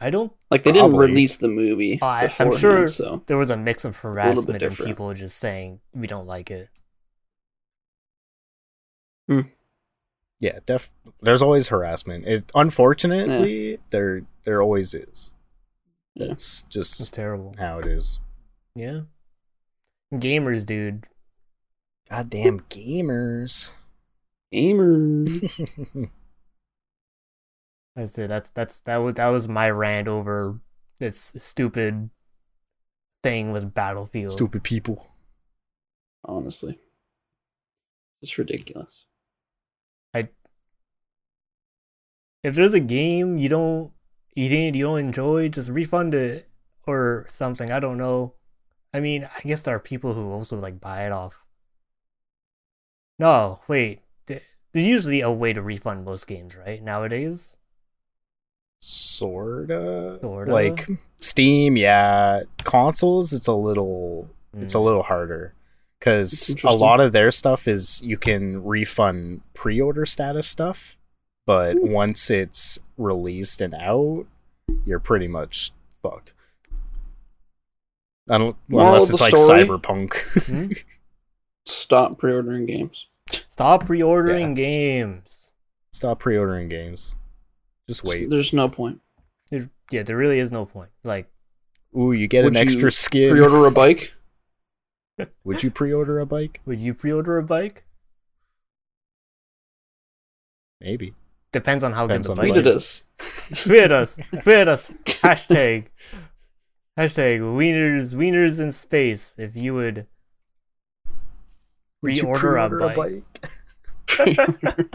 I don't. Like they didn't release the movie Oh, I- I'm sure- so There was a mix of harassment and people just saying we don't like it. Hmm. yeah, def- there's always harassment. It, unfortunately, there there always is. Yeah. It's It's just terrible. how it is. Yeah. Gamers, dude. Goddamn gamers. gamer. That's <laughs> it. That's that's that was that was my rant over this stupid thing with Battlefield. Stupid people. Honestly, it's ridiculous. I if there's a game you don't you didn't you don't enjoy, just refund it or something. I don't know. I mean, I guess there are people who also like buy it off. No, wait. There's usually a way to refund most games, right? Nowadays. Sorta. Sorta. Like Steam, yeah. Consoles, it's a little it's a Mm. little harder because a lot of their stuff is you can refund pre-order status stuff, but once it's released and out, you're pretty much fucked. Un- Moral unless it's like story? Cyberpunk. Hmm? <laughs> Stop pre-ordering games. Stop pre-ordering games. Stop pre-ordering games. Just wait. There's no point. There, yeah, there really is no point. Like, Ooh, you get Would an you extra skin. Pre-order a bike. <laughs> <laughs> Would you pre-order a bike? would you pre-order a bike? Maybe. Depends on how Depends good on the the bike Tweet at is. us. <laughs> Tweet us. Tweet us. Hashtag. Hashtag wieners wieners in space. If you would Would you Pre-order a bike. <laughs>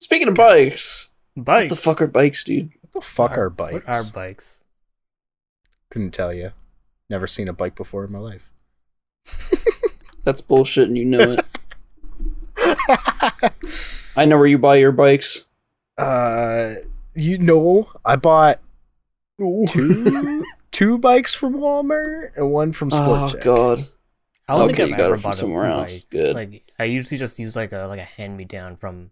Speaking of bikes, bikes. what the fuck are bikes, dude? What the fuck are bikes? What are bikes? Couldn't tell you. Never seen a bike before in my life. That's bullshit, and you know it. <laughs> I know where you buy your bikes. uh, you know, I bought two <laughs> two bikes from Walmart and one from Sport Oh Check. god. I don't Okay, think you I've got ever it from bought somewhere a else. bike. Good. Like I usually just use like a like a hand me down from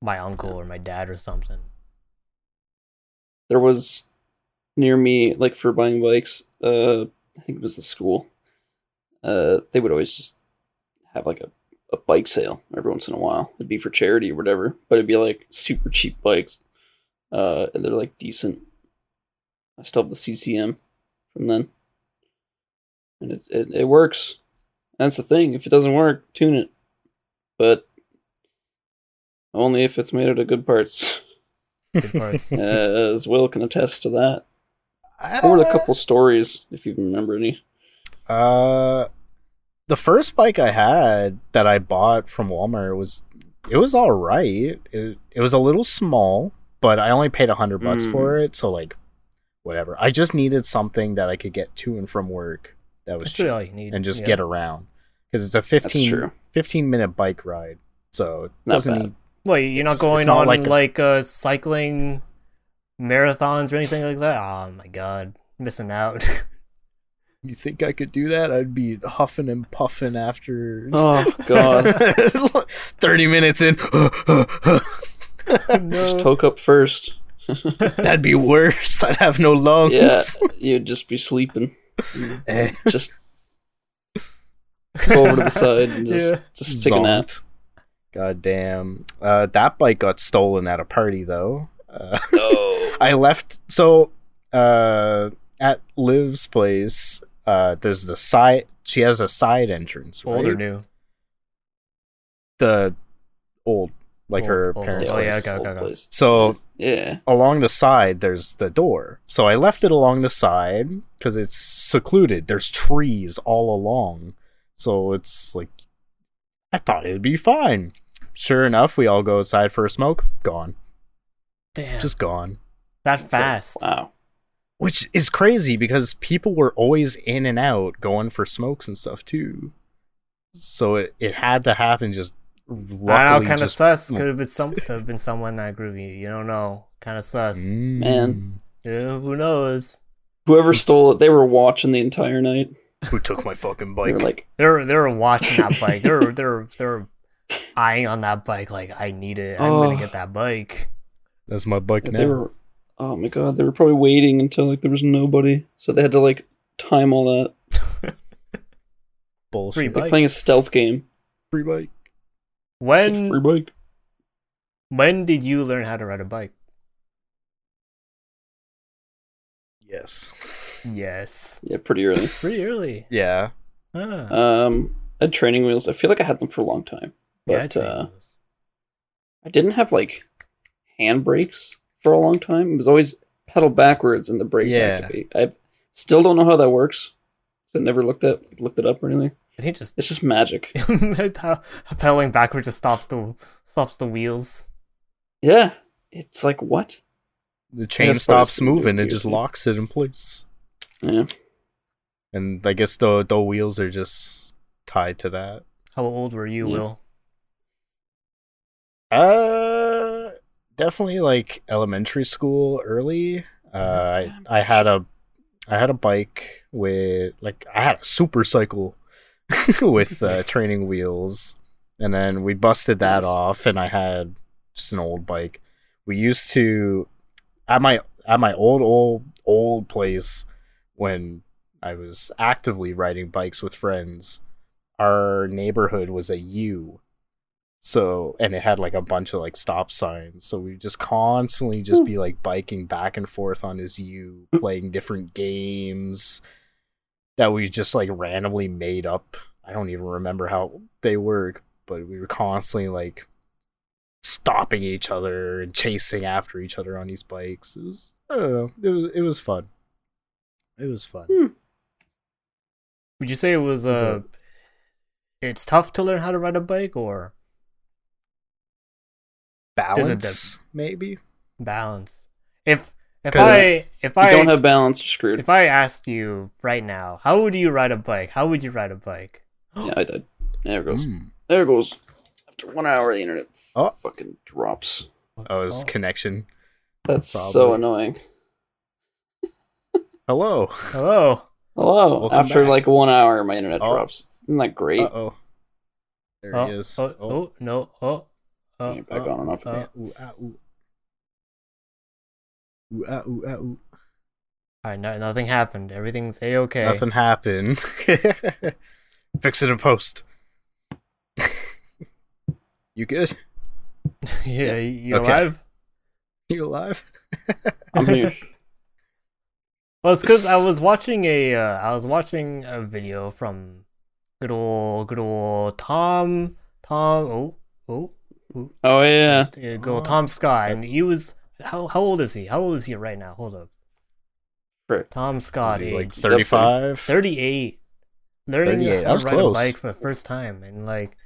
my uncle or my dad or something. There was near me, like for buying bikes. Uh, I think it was the school. Uh, they would always just have like a, a bike sale every once in a while. It'd be for charity or whatever, but it'd be like super cheap bikes. Uh, and they're like decent. I still have the CCM from then, and it it, it works. That's the thing. If it doesn't work, tune it. But only if it's made out of good parts. Good parts. uh, <laughs> as Will can attest to that. What were the couple stories, if you remember any? Uh, the first bike I had that I bought from Walmart was it was all right. It, it was a little small, but I only paid a hundred bucks Mm. for it, so like, whatever. I just needed something that I could get to and from work that was That's cheap really all you need. and just yeah. get around because it's a That's 15, 15 minute bike ride, so it Not doesn't bad. need. Well, you're not going not on like like, a- uh, cycling marathons or anything like that. Oh my god, missing out. <laughs> You think I could do that? I'd be huffing and puffing after. Oh god. <laughs> 30 minutes in. <laughs> Just toke up first. <laughs> That'd be worse. I'd have no lungs. Yeah, you'd just be sleeping. Eh. Just go over to the side and just Yeah. just take a nap. God damn. Uh, that bike got stolen at a party, though. Uh, No. I left. So, uh, at Liv's place, uh, there's the side. She has a side entrance, right? Old or new? The old, like Old- her old, parents' Oh, yeah, place. okay, okay, place. So Yeah. along the side there's the door so i left it along the side because it's secluded there's trees all along so it's like i thought it'd be fine sure enough we all go outside for a smoke gone Damn, just gone that like, fast. Wow. Which is crazy because people were always in and out going for smokes and stuff too so it, it had to happen just I know, luckily kind of sus. <laughs> Could have been some. Could have been someone that groovy. You don't know. Kind of sus. Mm. Yeah, who knows? Whoever stole it, they were watching the entire night. who took my fucking They bike like, They're they're watching that bike. They're <laughs> they're they're eyeing on that bike. Like I need it. I'm gonna get that bike. that's my bike now they were. Oh my god, they were probably waiting until like there was nobody, so they had to like time all that. <laughs> bullshit Free Like Bike. playing a stealth game. free bike When Free bike. when did you learn how to ride a bike? yes Yes, Yeah, pretty early. <laughs> pretty early. Yeah. Ah, Um, I had training wheels. I feel like I had them for a long time, yeah, I but uh. I didn't have like hand brakes for a long time. It was always pedal backwards and the brakes Yeah. activate. I still don't know how that works. I never looked at looked it up or anything. I think just It's just magic. <laughs> how pedaling backwards just stops the stops the wheels. yeah, it's like what? The chain stops something to do with moving, it just locks it in place. Yeah, And I guess the the wheels are just tied to that. How old were you, Yeah. Will? Uh definitely like elementary school early. Uh I, I had a I had a bike with like I had a super cycle <laughs> with uh, <laughs> training wheels and then we busted that Nice. off and I had just an old bike. We used to at my at my old old old place when I was actively riding bikes with friends. Our neighborhood was a U. So and it had like a bunch of like stop signs. So we just constantly just be like biking back and forth on his U, playing different games that we just like randomly made up. I don't even remember how they work, but we were constantly like stopping each other and chasing after each other on these bikes. It was I don't know. It was it was fun. It was fun. Hmm. Would you say it was uh it's tough to learn how to ride a bike or Balance, maybe. balance? If if I if if you I don't have balance, you're screwed. if I asked you right now, how would you ride a bike? How would you ride a bike? <gasps> yeah, I did. There it goes. Mm. There it goes. After one hour, the internet Oh. fucking drops. Oh, his Oh. connection. That's so annoying. Hello. Hello. Hello. Welcome After back. like one hour, my internet Oh. drops. Isn't that great? Uh oh. There Oh, he is. oh, oh, no. Oh. Oh, Bring it back oh, on and off oh. again. Ooh, ah, ooh. Ooh, ah, ooh, ah, ooh. Alright, no, nothing happened. Everything's a okay. Nothing happened. <laughs> Fix it in post. <laughs> you good? <laughs> yeah, you Okay. alive? You alive? I'm here. Well, it's because I was watching a, uh, I was watching a video from good old, good old Tom, Tom, oh, oh, Oh yeah. uh, good old Tom Scott, and he was, how, how old is he? How old is he right now? Hold up, Frick. Tom Scott, Is he like age 35? 38, learning 38, that how was to ride close. a bike for the first time, and like,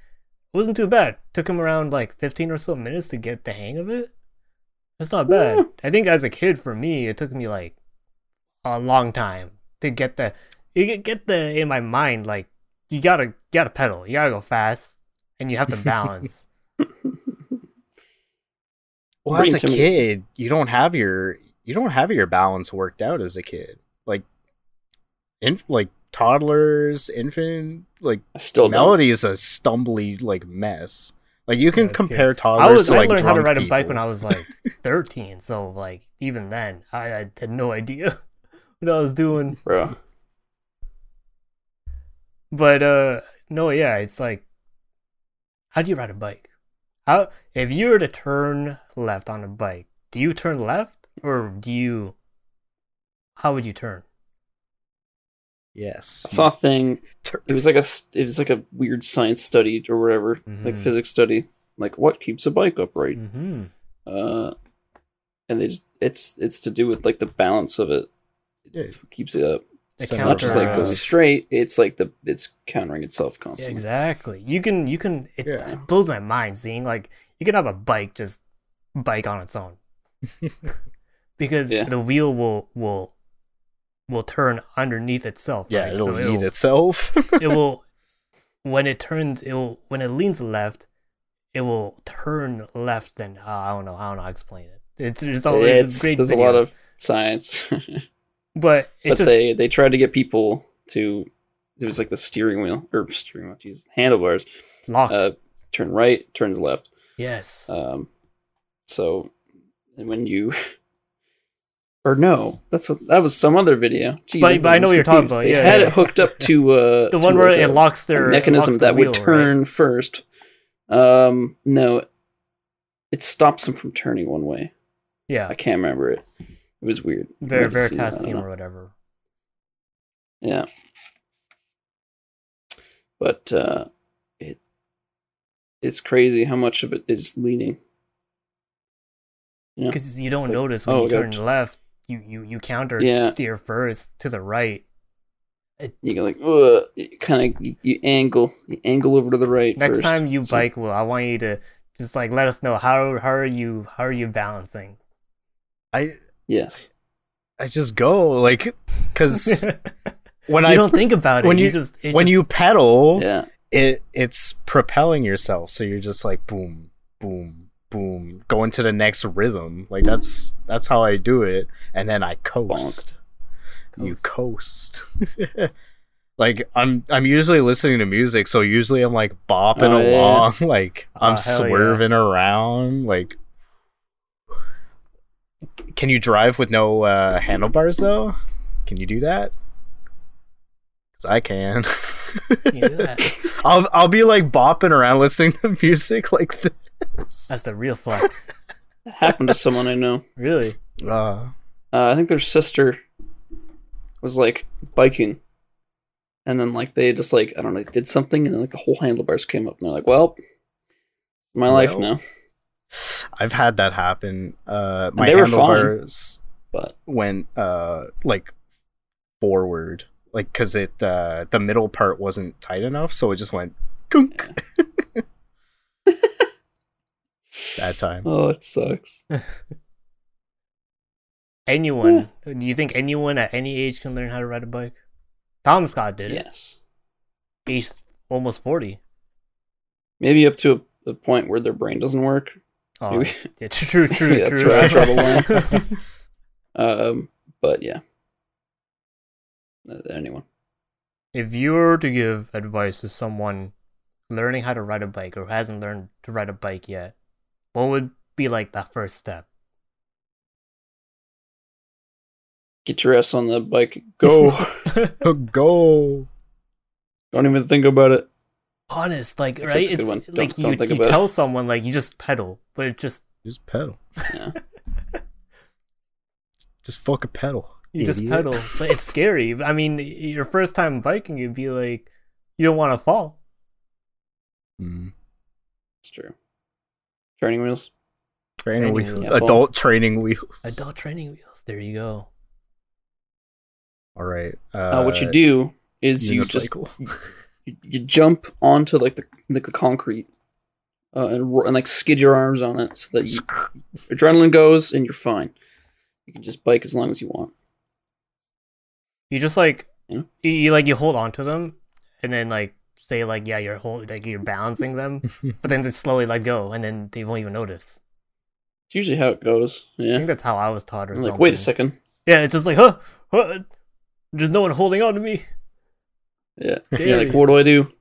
wasn't too bad. Took him around like 15 or so minutes to get the hang of it. That's not bad. Yeah. I think as a kid, for me, it took me like a long time to get the you get get the in my mind like you gotta you gotta pedal, you gotta go fast, and you have to <laughs> balance. <laughs> Well, as a intimidating. kid, you don't have your you don't have your balance worked out as a kid. Like, in like toddlers, infant, like I still don't. melody is a stumbly like mess. Like you can Yeah, it's compare I toddlers was to I like learned how to drunk ride a bike when I was like <laughs> 13, so like even then I, I had no idea <laughs> what I was doing. bro. But uh no, yeah, it's like how do you ride a bike? How if you were to turn left on a bike, do you turn left or do you how would you turn? Yes. I saw a thing. It was like a it was like a weird science study or whatever, like Mhm. physics study. Like what keeps a bike upright? Mm-hmm. Uh, and they just it's it's to do with like the balance of it. Yeah. It's what keeps it up. It It's not just like going straight. It's like the it's countering itself Yeah, constantly. exactly. You can you can it, Yeah. it blows my mind seeing like you can have a bike just bike on its own. <laughs> because Yeah. the wheel will will will turn underneath itself. yeah, right? it'll So eat itself. <laughs> it will <laughs> when it turns it will when it leans left it will turn left then uh, i don't know i don't know how to explain it it's it's always it's great there's a lot of science, but it's but just they they tried to get people to. It was like the steering wheel or steering wheel, geez, handlebars. locked Uh, turn right, turns left. yes Um, so and when you <laughs> or no, that's what that was some other video. Jeez, But- but I know what you're talking about, They yeah, had yeah. it hooked up to uh, the to one where like it a- locks their mechanism locks that wheel, would right? turn first. Um, no, it stops them from turning one way. yeah I can't remember it. It was weird. Ver- might have seen it, I don't veritasium or whatever Yeah. But uh it it's crazy how much of it is leaning. Yeah. because you don't like, notice when oh, you turn t- left you you you counter Yeah. steer first to the right You go like, ugh, kind of you, you angle, you angle over to the right. next first. time you So- bike will i want you to just like let us know how how are you how are you balancing I yes, I just go like because <laughs> when you I don't think about it when you, you- just it when just- you pedal, yeah, it it's propelling yourself, so you're just like boom, boom, boom, going to the next rhythm. Like that's that's how I do it, and then I coast. You coast. <laughs> like I'm I'm usually listening to music, so usually I'm like bopping Oh, yeah. along, <laughs> like Oh, I'm yeah. swerving around, like. Can you drive with no uh, handlebars though? Can you do that? Cause I can. you do that. <laughs> I'll I'll be like bopping around listening to music like this. That's the real flex <laughs> that happened to someone I know. really Uh, Uh, I think their sister was like biking, and then like they just like I don't know did something, and then like the whole handlebars came up, and they're like, "Well, my life Well, now." I've had that happen. Uh, my they were fine. handlebars But went uh like forward, like because it uh the middle part wasn't tight enough, so it just went gunk. That time. oh, it sucks. <laughs> anyone do you think anyone at any age can learn how to ride a bike tom scott did it Yes, he's almost 40 maybe up to a, a point where their brain doesn't work. oh Maybe. <laughs> yeah, true <laughs> true Yeah, that's true where I draw the line. Um, but yeah, Uh, anyone. if you were to give advice to someone learning how to ride a bike or hasn't learned to ride a bike yet what would be like that first step Get your ass on the bike. Go. <laughs> <laughs> Go. Don't even think about it. honest like That's right a good it's one. Don't- like don't you, think you about it. tell someone like you just pedal but it just Just pedal. Yeah. <laughs> Just fuck a pedal. you just pedal but it's scary i mean your first time biking you'd be like you don't want to fall Mm. It's true. Training wheels. Training, Training wheels. wheels. Adult training wheels. adult training wheels there you go All right. Uh, what you do is you just unicycle. <laughs> you, you jump onto like the like the concrete uh, and and like skid your arms on it so that you, <laughs> adrenaline goes and you're fine. You can just bike as long as you want. You just like Yeah. you, you like you hold on to them, and then like say like yeah you're hold like you're balancing them, <laughs> but then just slowly let go, and then they won't even notice. It's usually how it goes. Yeah, I Yeah. think that's how I was taught or I'm something. like, wait a second. Yeah, it's just like huh, huh there's no one holding on to me. Yeah. <laughs> Dare Yeah. Like, what do I do?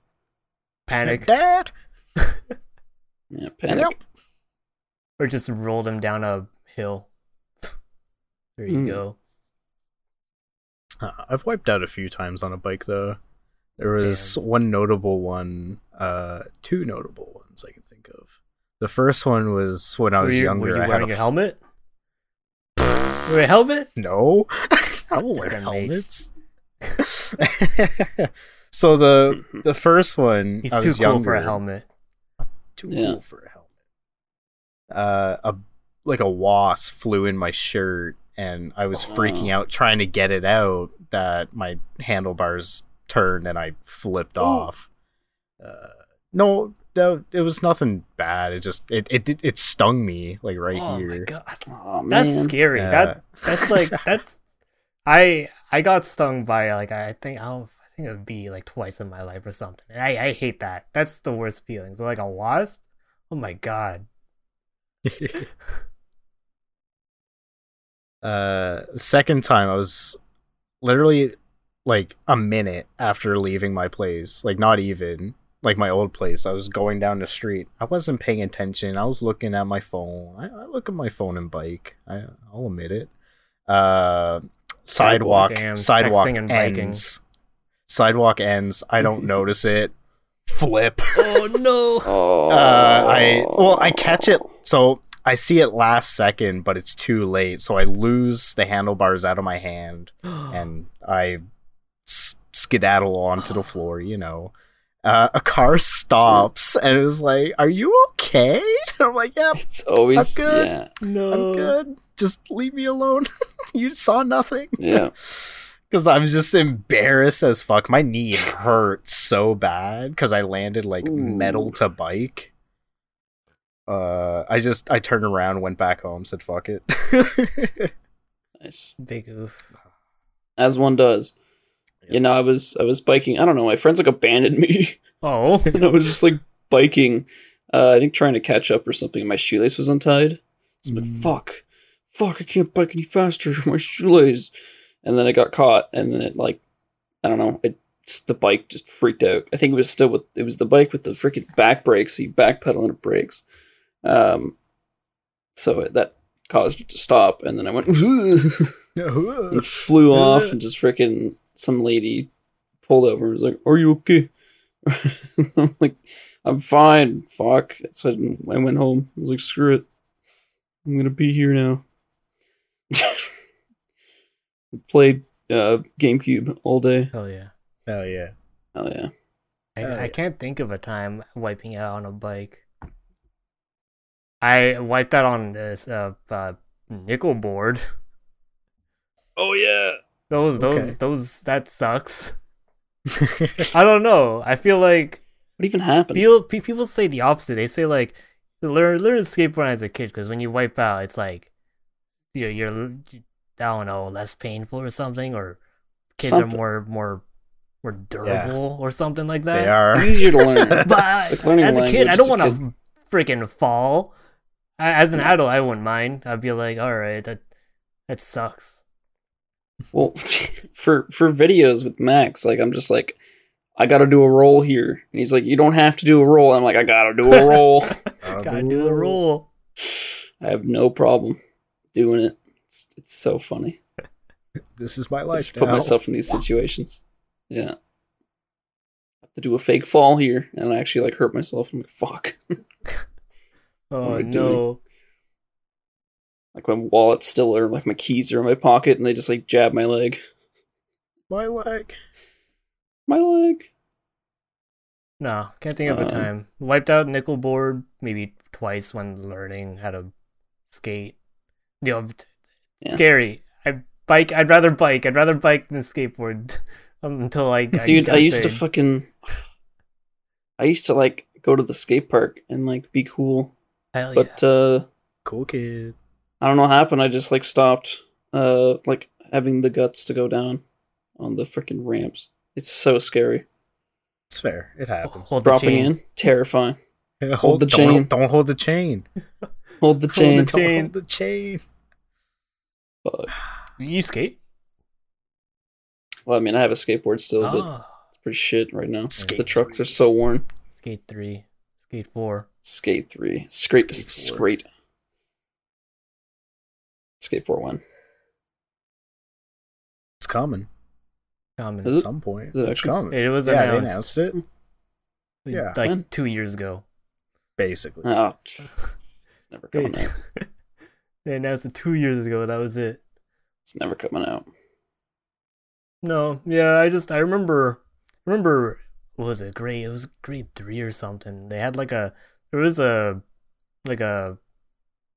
Panic Dad, <laughs> Yeah. Panic. help. or just roll them down a hill. there you Mm. go. Uh, I've wiped out a few times on a bike though. There was one notable one, uh, two notable ones I can think of. The first one was when I Were was you, younger. were you I wearing a your helmet? <laughs> Were a helmet? No, I don't wear Yes, helmets. <laughs> so the <laughs> the first one, He's I too was cool younger, for a helmet. Too Yeah. cool for a helmet. Uh, a like a wasp flew in my shirt, and I was freaking Oh. out trying to get it out. That my handlebars turned and I flipped Ooh. off. Uh, no, no, it was nothing bad. It just it it it, it stung me like right oh here. my god, Oh that's man. scary. Uh, That that's like <laughs> that's I I got stung by like I think I don't I think it would be like twice in my life or something. And I I hate that. That's the worst feeling. So like a wasp. Oh my god. <laughs> uh second time i was literally like a minute after leaving my place like not even like my old place i was going down the street i wasn't paying attention i was looking at my phone i, I look at my phone and bike I, i'll admit it uh sidewalk Damn, sidewalk texting and biking. ends sidewalk ends i don't <laughs> notice it flip Oh no. <laughs> Oh. uh, I well, I catch it. So I see it last second, but it's too late. So I lose the handlebars out of my hand, <gasps> and I s- skedaddle onto the floor. You know, uh, a car stops, and it was like, "Are you okay?" And <laughs> I'm like, "Yep, It's always good. yeah. no. I'm good. Just leave me alone. <laughs> you saw nothing." Yeah. <laughs> Because I'm just embarrassed as fuck. My knee hurt so bad because I landed like Ooh. metal to bike. Uh, I just I turned around, went back home, said fuck it. Nice. Big oof. As one does. You know, I was I was biking. I don't know. My friends like abandoned me, Oh. <laughs> and I was just like biking. Uh, I think trying to catch up or something. and My shoelace was untied. So I'm like, Mm. fuck, fuck! I can't bike any faster. <laughs> My shoelace. And then I got caught, and then it like, I don't know. It the bike just freaked out. I think it was still with it was the bike with the freaking back brakes. You backpedal and it brakes. Um, so it, that caused it to stop, and then I went <laughs> and flew off, and just freaking some lady pulled over and was like, "Are you okay?" <laughs> I'm like, "I'm fine." Fuck. So I I went home. I was like, "Screw it. I'm gonna be here now." <laughs> Played uh, GameCube all day. Oh yeah. Hell yeah. Oh yeah. I, Hell I yeah. can't think of a time wiping out on a bike. I wiped out on this uh, uh nickel board. Oh yeah. Those those Okay. those that sucks. <laughs> I don't know. I feel like What even happened? feel pe- people say the opposite. They say like learn learn to skateboard as a kid because when you wipe out, it's like you're you're I don't know less painful or something, or kids Something. are more more more durable or something like that. they are. <laughs> Easier to learn. But Like as a kid, I don't want to freaking fall. I, as an Yeah. adult, I wouldn't mind. I'd be like, all right, that that sucks. Well, <laughs> for for videos with Max, like I'm just like, I got to do a roll here, and he's like, you don't have to do a roll. I'm like, I got to do a roll. <laughs> Gotta do the roll. <sighs> I have no problem doing it. It's, it's so funny. This is my I life. just put now. myself in these situations. Yeah. I have to do a fake fall here, and I actually like hurt myself. I'm like, fuck. <laughs> Oh am I no. Doing? Like my wallet still, or like my keys are in my pocket, and they just like jab my leg. my leg. My leg. No, can't think of a Um, time. Wiped out nickel board maybe twice when learning how to skate. You know, Yeah. scary. I bike. I'd rather bike. I'd rather bike than skateboard <laughs> um, until I. Dude, I, got used to fucking. I used to like go to the skate park and like be cool. Hell But uh Cool kid. I don't know what happened. I just like stopped uh like having the guts to go down on the freaking ramps. It's so scary. It's fair. It happens. Hold the Dropping chain. in, terrifying. <laughs> hold, the don't- chain. Don't, hold the chain. <laughs> Hold the Hold the chain. chain. Don't hold the chain. Fuck. You skate? Well, I mean, I have a skateboard still, but Ah, it's pretty shit right now. Skate the trucks three. are so worn. skate three, skate four. Skate three, skate, Skate four. skate, skate four one. It's coming Common. Is at it? some point. It it's coming. It was yeah, they announced, announced it. Yeah. like When? two years ago. Basically. Oh, <laughs> it's never coming They, out. <laughs> they announced it two years ago. That was it. It's never coming out. No, yeah, I just I remember remember what was it grade it was grade three or something. They had like a there was a like a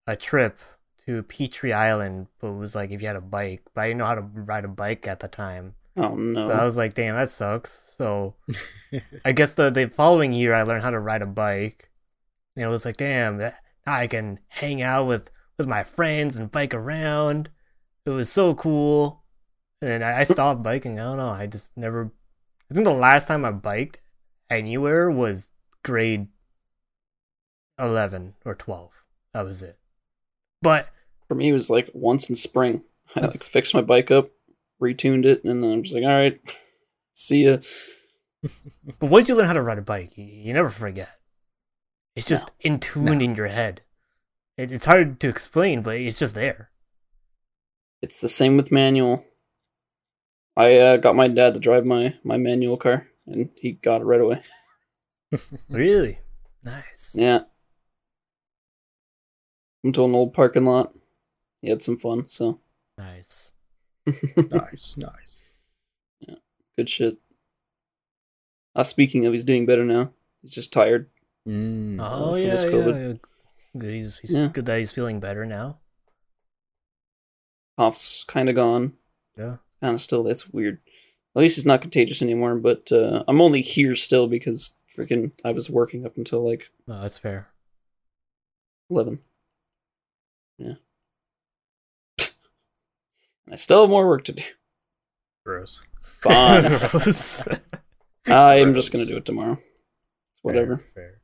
a trip to Petrie Island, but it was like if you had a bike. But I didn't know how to ride a bike at the time. Oh no. So I was like, damn, that sucks. So <laughs> I guess the the following year I learned how to ride a bike. And it was like, damn, now I can hang out with with my friends and bike around. It was so cool. And I, I stopped biking. I don't know. I just never. I think the last time I biked anywhere was grade eleven or twelve. That was it. But For me, it was like once in spring. I like fixed my bike up, retuned it, and then I'm just like, all right, <laughs> see ya. <laughs> But once you learn how to ride a bike, you, you never forget. It's just in tune in your head. It, it's hard to explain, but it's just there. It's the same with manual. I uh, got my dad to drive my my manual car, and he got it right away. <laughs> Really? Nice. Yeah. Went to an old parking lot. He had some fun, so Nice. <laughs> nice, nice. Yeah, good shit. Uh, speaking of, he's doing better now. He's just tired. Mm. Oh, from yeah, yeah, COVID. yeah. Good, he's, he's Yeah. good that he's feeling better now. Cough's kind of gone. Yeah. Kind of still. That's weird. At least it's not contagious anymore. But uh, I'm only here still because freaking I was working up until like No, that's fair. eleven. Yeah. <laughs> and I still have more work to do. Gross. Fine. <laughs> Gross. <laughs> I am just gonna do it tomorrow. It's whatever. Fair,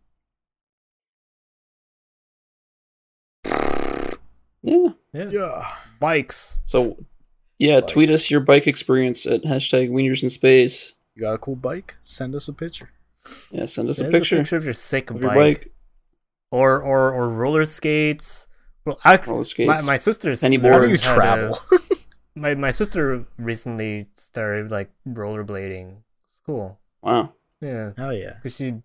Yeah. yeah. Yeah. Bikes. So, yeah, tweet us your bike experience at hashtag Wieners in Space. You got a cool bike? Send us a picture. Yeah, send us There's a picture, of your sick of bike. your bike. Or, or, or roller skates. Well, I, Roller my, skates. my sister's Penny How do you boards. had a- travel? <laughs> my, my sister recently started like rollerblading. It's cool. Wow. Yeah. Hell yeah. Because she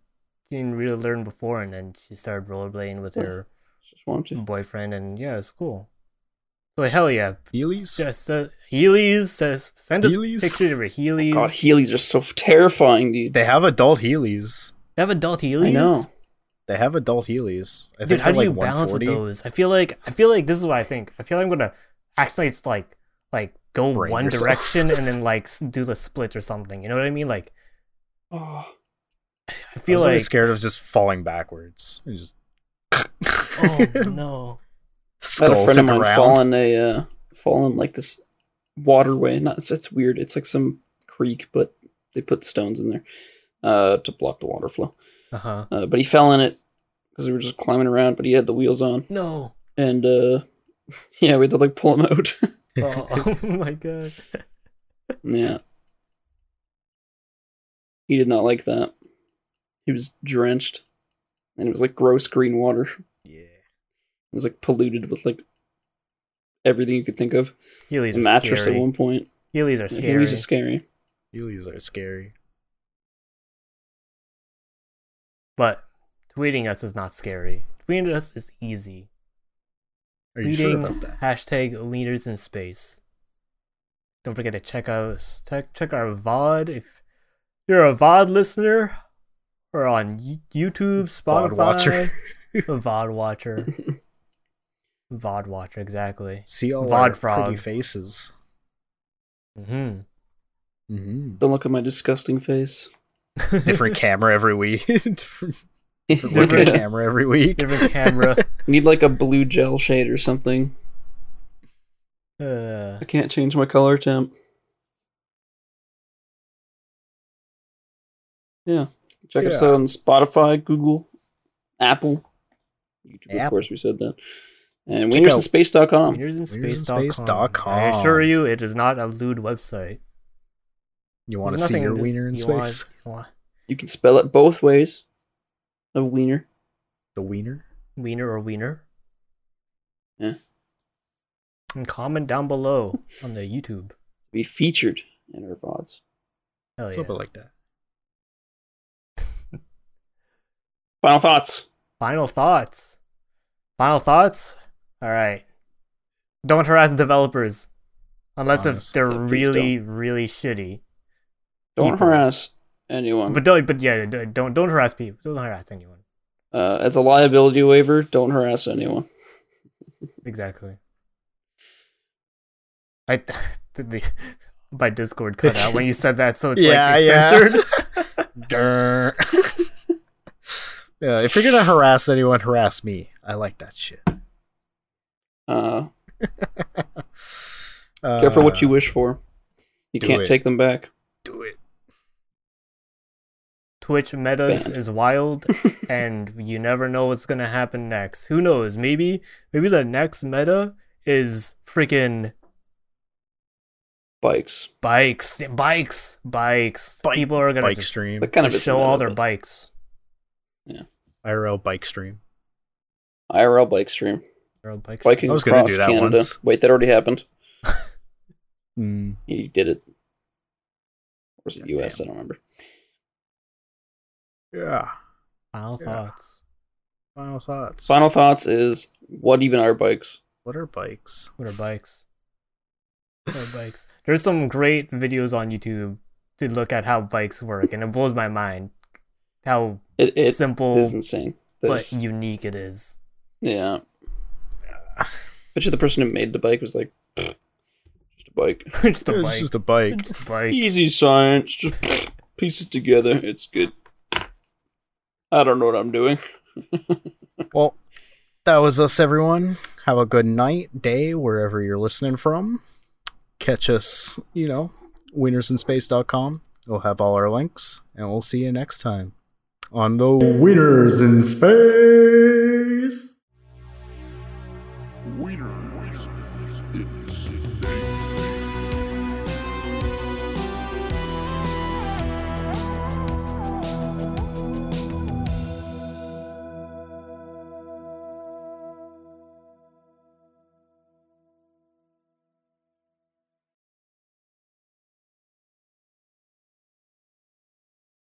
didn't really learn before, and then she started rollerblading with Yeah. her Just wanted boyfriend, and yeah, it's cool. So hell yeah, Heelys? Yes, uh, Heelys. Says send us Heelys? pictures of your Heelys. God, Heelys are so terrifying, dude. They have adult Heelys. They have adult Heelys. I know. They have adult Heelys. I Dude, think how do like you balance with those? I feel like I feel like this is what I think. I feel like I'm gonna actually like like go Brain one yourself. direction and then <laughs> like do the splits or something. You know what I mean? Like Oh, I I feel was like always scared of just falling backwards and just oh <laughs> no. I had a friend of mine around. fallen a uh, fallen like this waterway. Not it's, it's weird. It's like some creek, but they put stones in there uh, to block the water flow. Uh huh. Uh, but he fell in it because we were just climbing around. But he had the wheels on, No. and uh, <laughs> yeah, we had to like pull him out. <laughs> Oh, <laughs> oh my god. yeah, he did not like that. He was drenched, and it was like gross green water. Yeah. It was like polluted with like everything you could think of. Heelys A are mattress scary. at one point. Heelys are Yeah, scary. Heelys is scary. Heelys are scary. But tweeting us is not scary. Tweeting us is easy. Are you sure Tweeting about that? hashtag Wieners in Space. Don't forget to check out check check our VOD if you're a VOD listener or on YouTube, <laughs> Spotify. VOD watcher. <laughs> A VOD watcher. <laughs> VOD watcher, exactly. See all VOD our frog. pretty faces. hmm hmm Don't look at my disgusting face. Different camera every week. Different... Different camera every week. different camera. <laughs> Need like a blue gel shade or something. Uh, I can't change my color temp. Yeah. Check us out on Spotify, Google, Apple, YouTube, of course, we said that. And Check out- wienersandspace.com. wienersandspace.com. I assure you, it is not a lewd website. You want to There's see your wiener in you want- space? you want You can spell it both ways. A wiener. The wiener? wiener or wiener? Yeah. And comment down below <laughs> on the YouTube. Be featured in our VODs. Hell yeah. Something like that. <laughs> Final thoughts. Final thoughts. Final thoughts? Alright. Don't harass developers. Unless if they're Yeah, please really, really shitty. Don't People. harass anyone. But don't but yeah, don't don't harass people. Don't harass anyone. uh, as a liability waiver, don't harass anyone. Exactly. I <laughs> the, the my Discord cut out when you said that, so it's Yeah, like yeah. censored. <laughs> Grr. <laughs> yeah, if you're gonna harass anyone, harass me. I like that shit. Uh, Uh, careful what you wish for. You can't it. take them back. do it. Twitch metas Banned. is wild, <laughs> and you never know what's gonna happen next. Who knows? Maybe maybe the next meta is freaking Bikes. bikes, bikes, bikes. Bike- People are gonna Bike just stream. But kind of show is all their bikes. Yeah, IRL bike stream. IRL bike stream. Their own bikes. Biking I was gonna across do that Canada. once. Wait, that already happened. <laughs> Mm, You did it. Or was it Yeah, US? I don't remember. Yeah. Final Yeah. thoughts. Final thoughts. Final thoughts is what even are bikes? What are bikes? What are bikes? What are bikes? There's some great videos on YouTube to look at how bikes work, and it blows my mind how It, it simple is insane. but unique it is. yeah. Bet you the person who made the bike was like, just a bike. <laughs> just a it's bike. just a bike. Just a bike. Easy science. Just <laughs> piece it together. It's good. I don't know what I'm doing. <laughs> Well, that was us, everyone. Have a good night, day, wherever you're listening from. Catch us, you know, wienersinspace.com. We'll have all our links, and we'll see you next time on the Wieners in Space.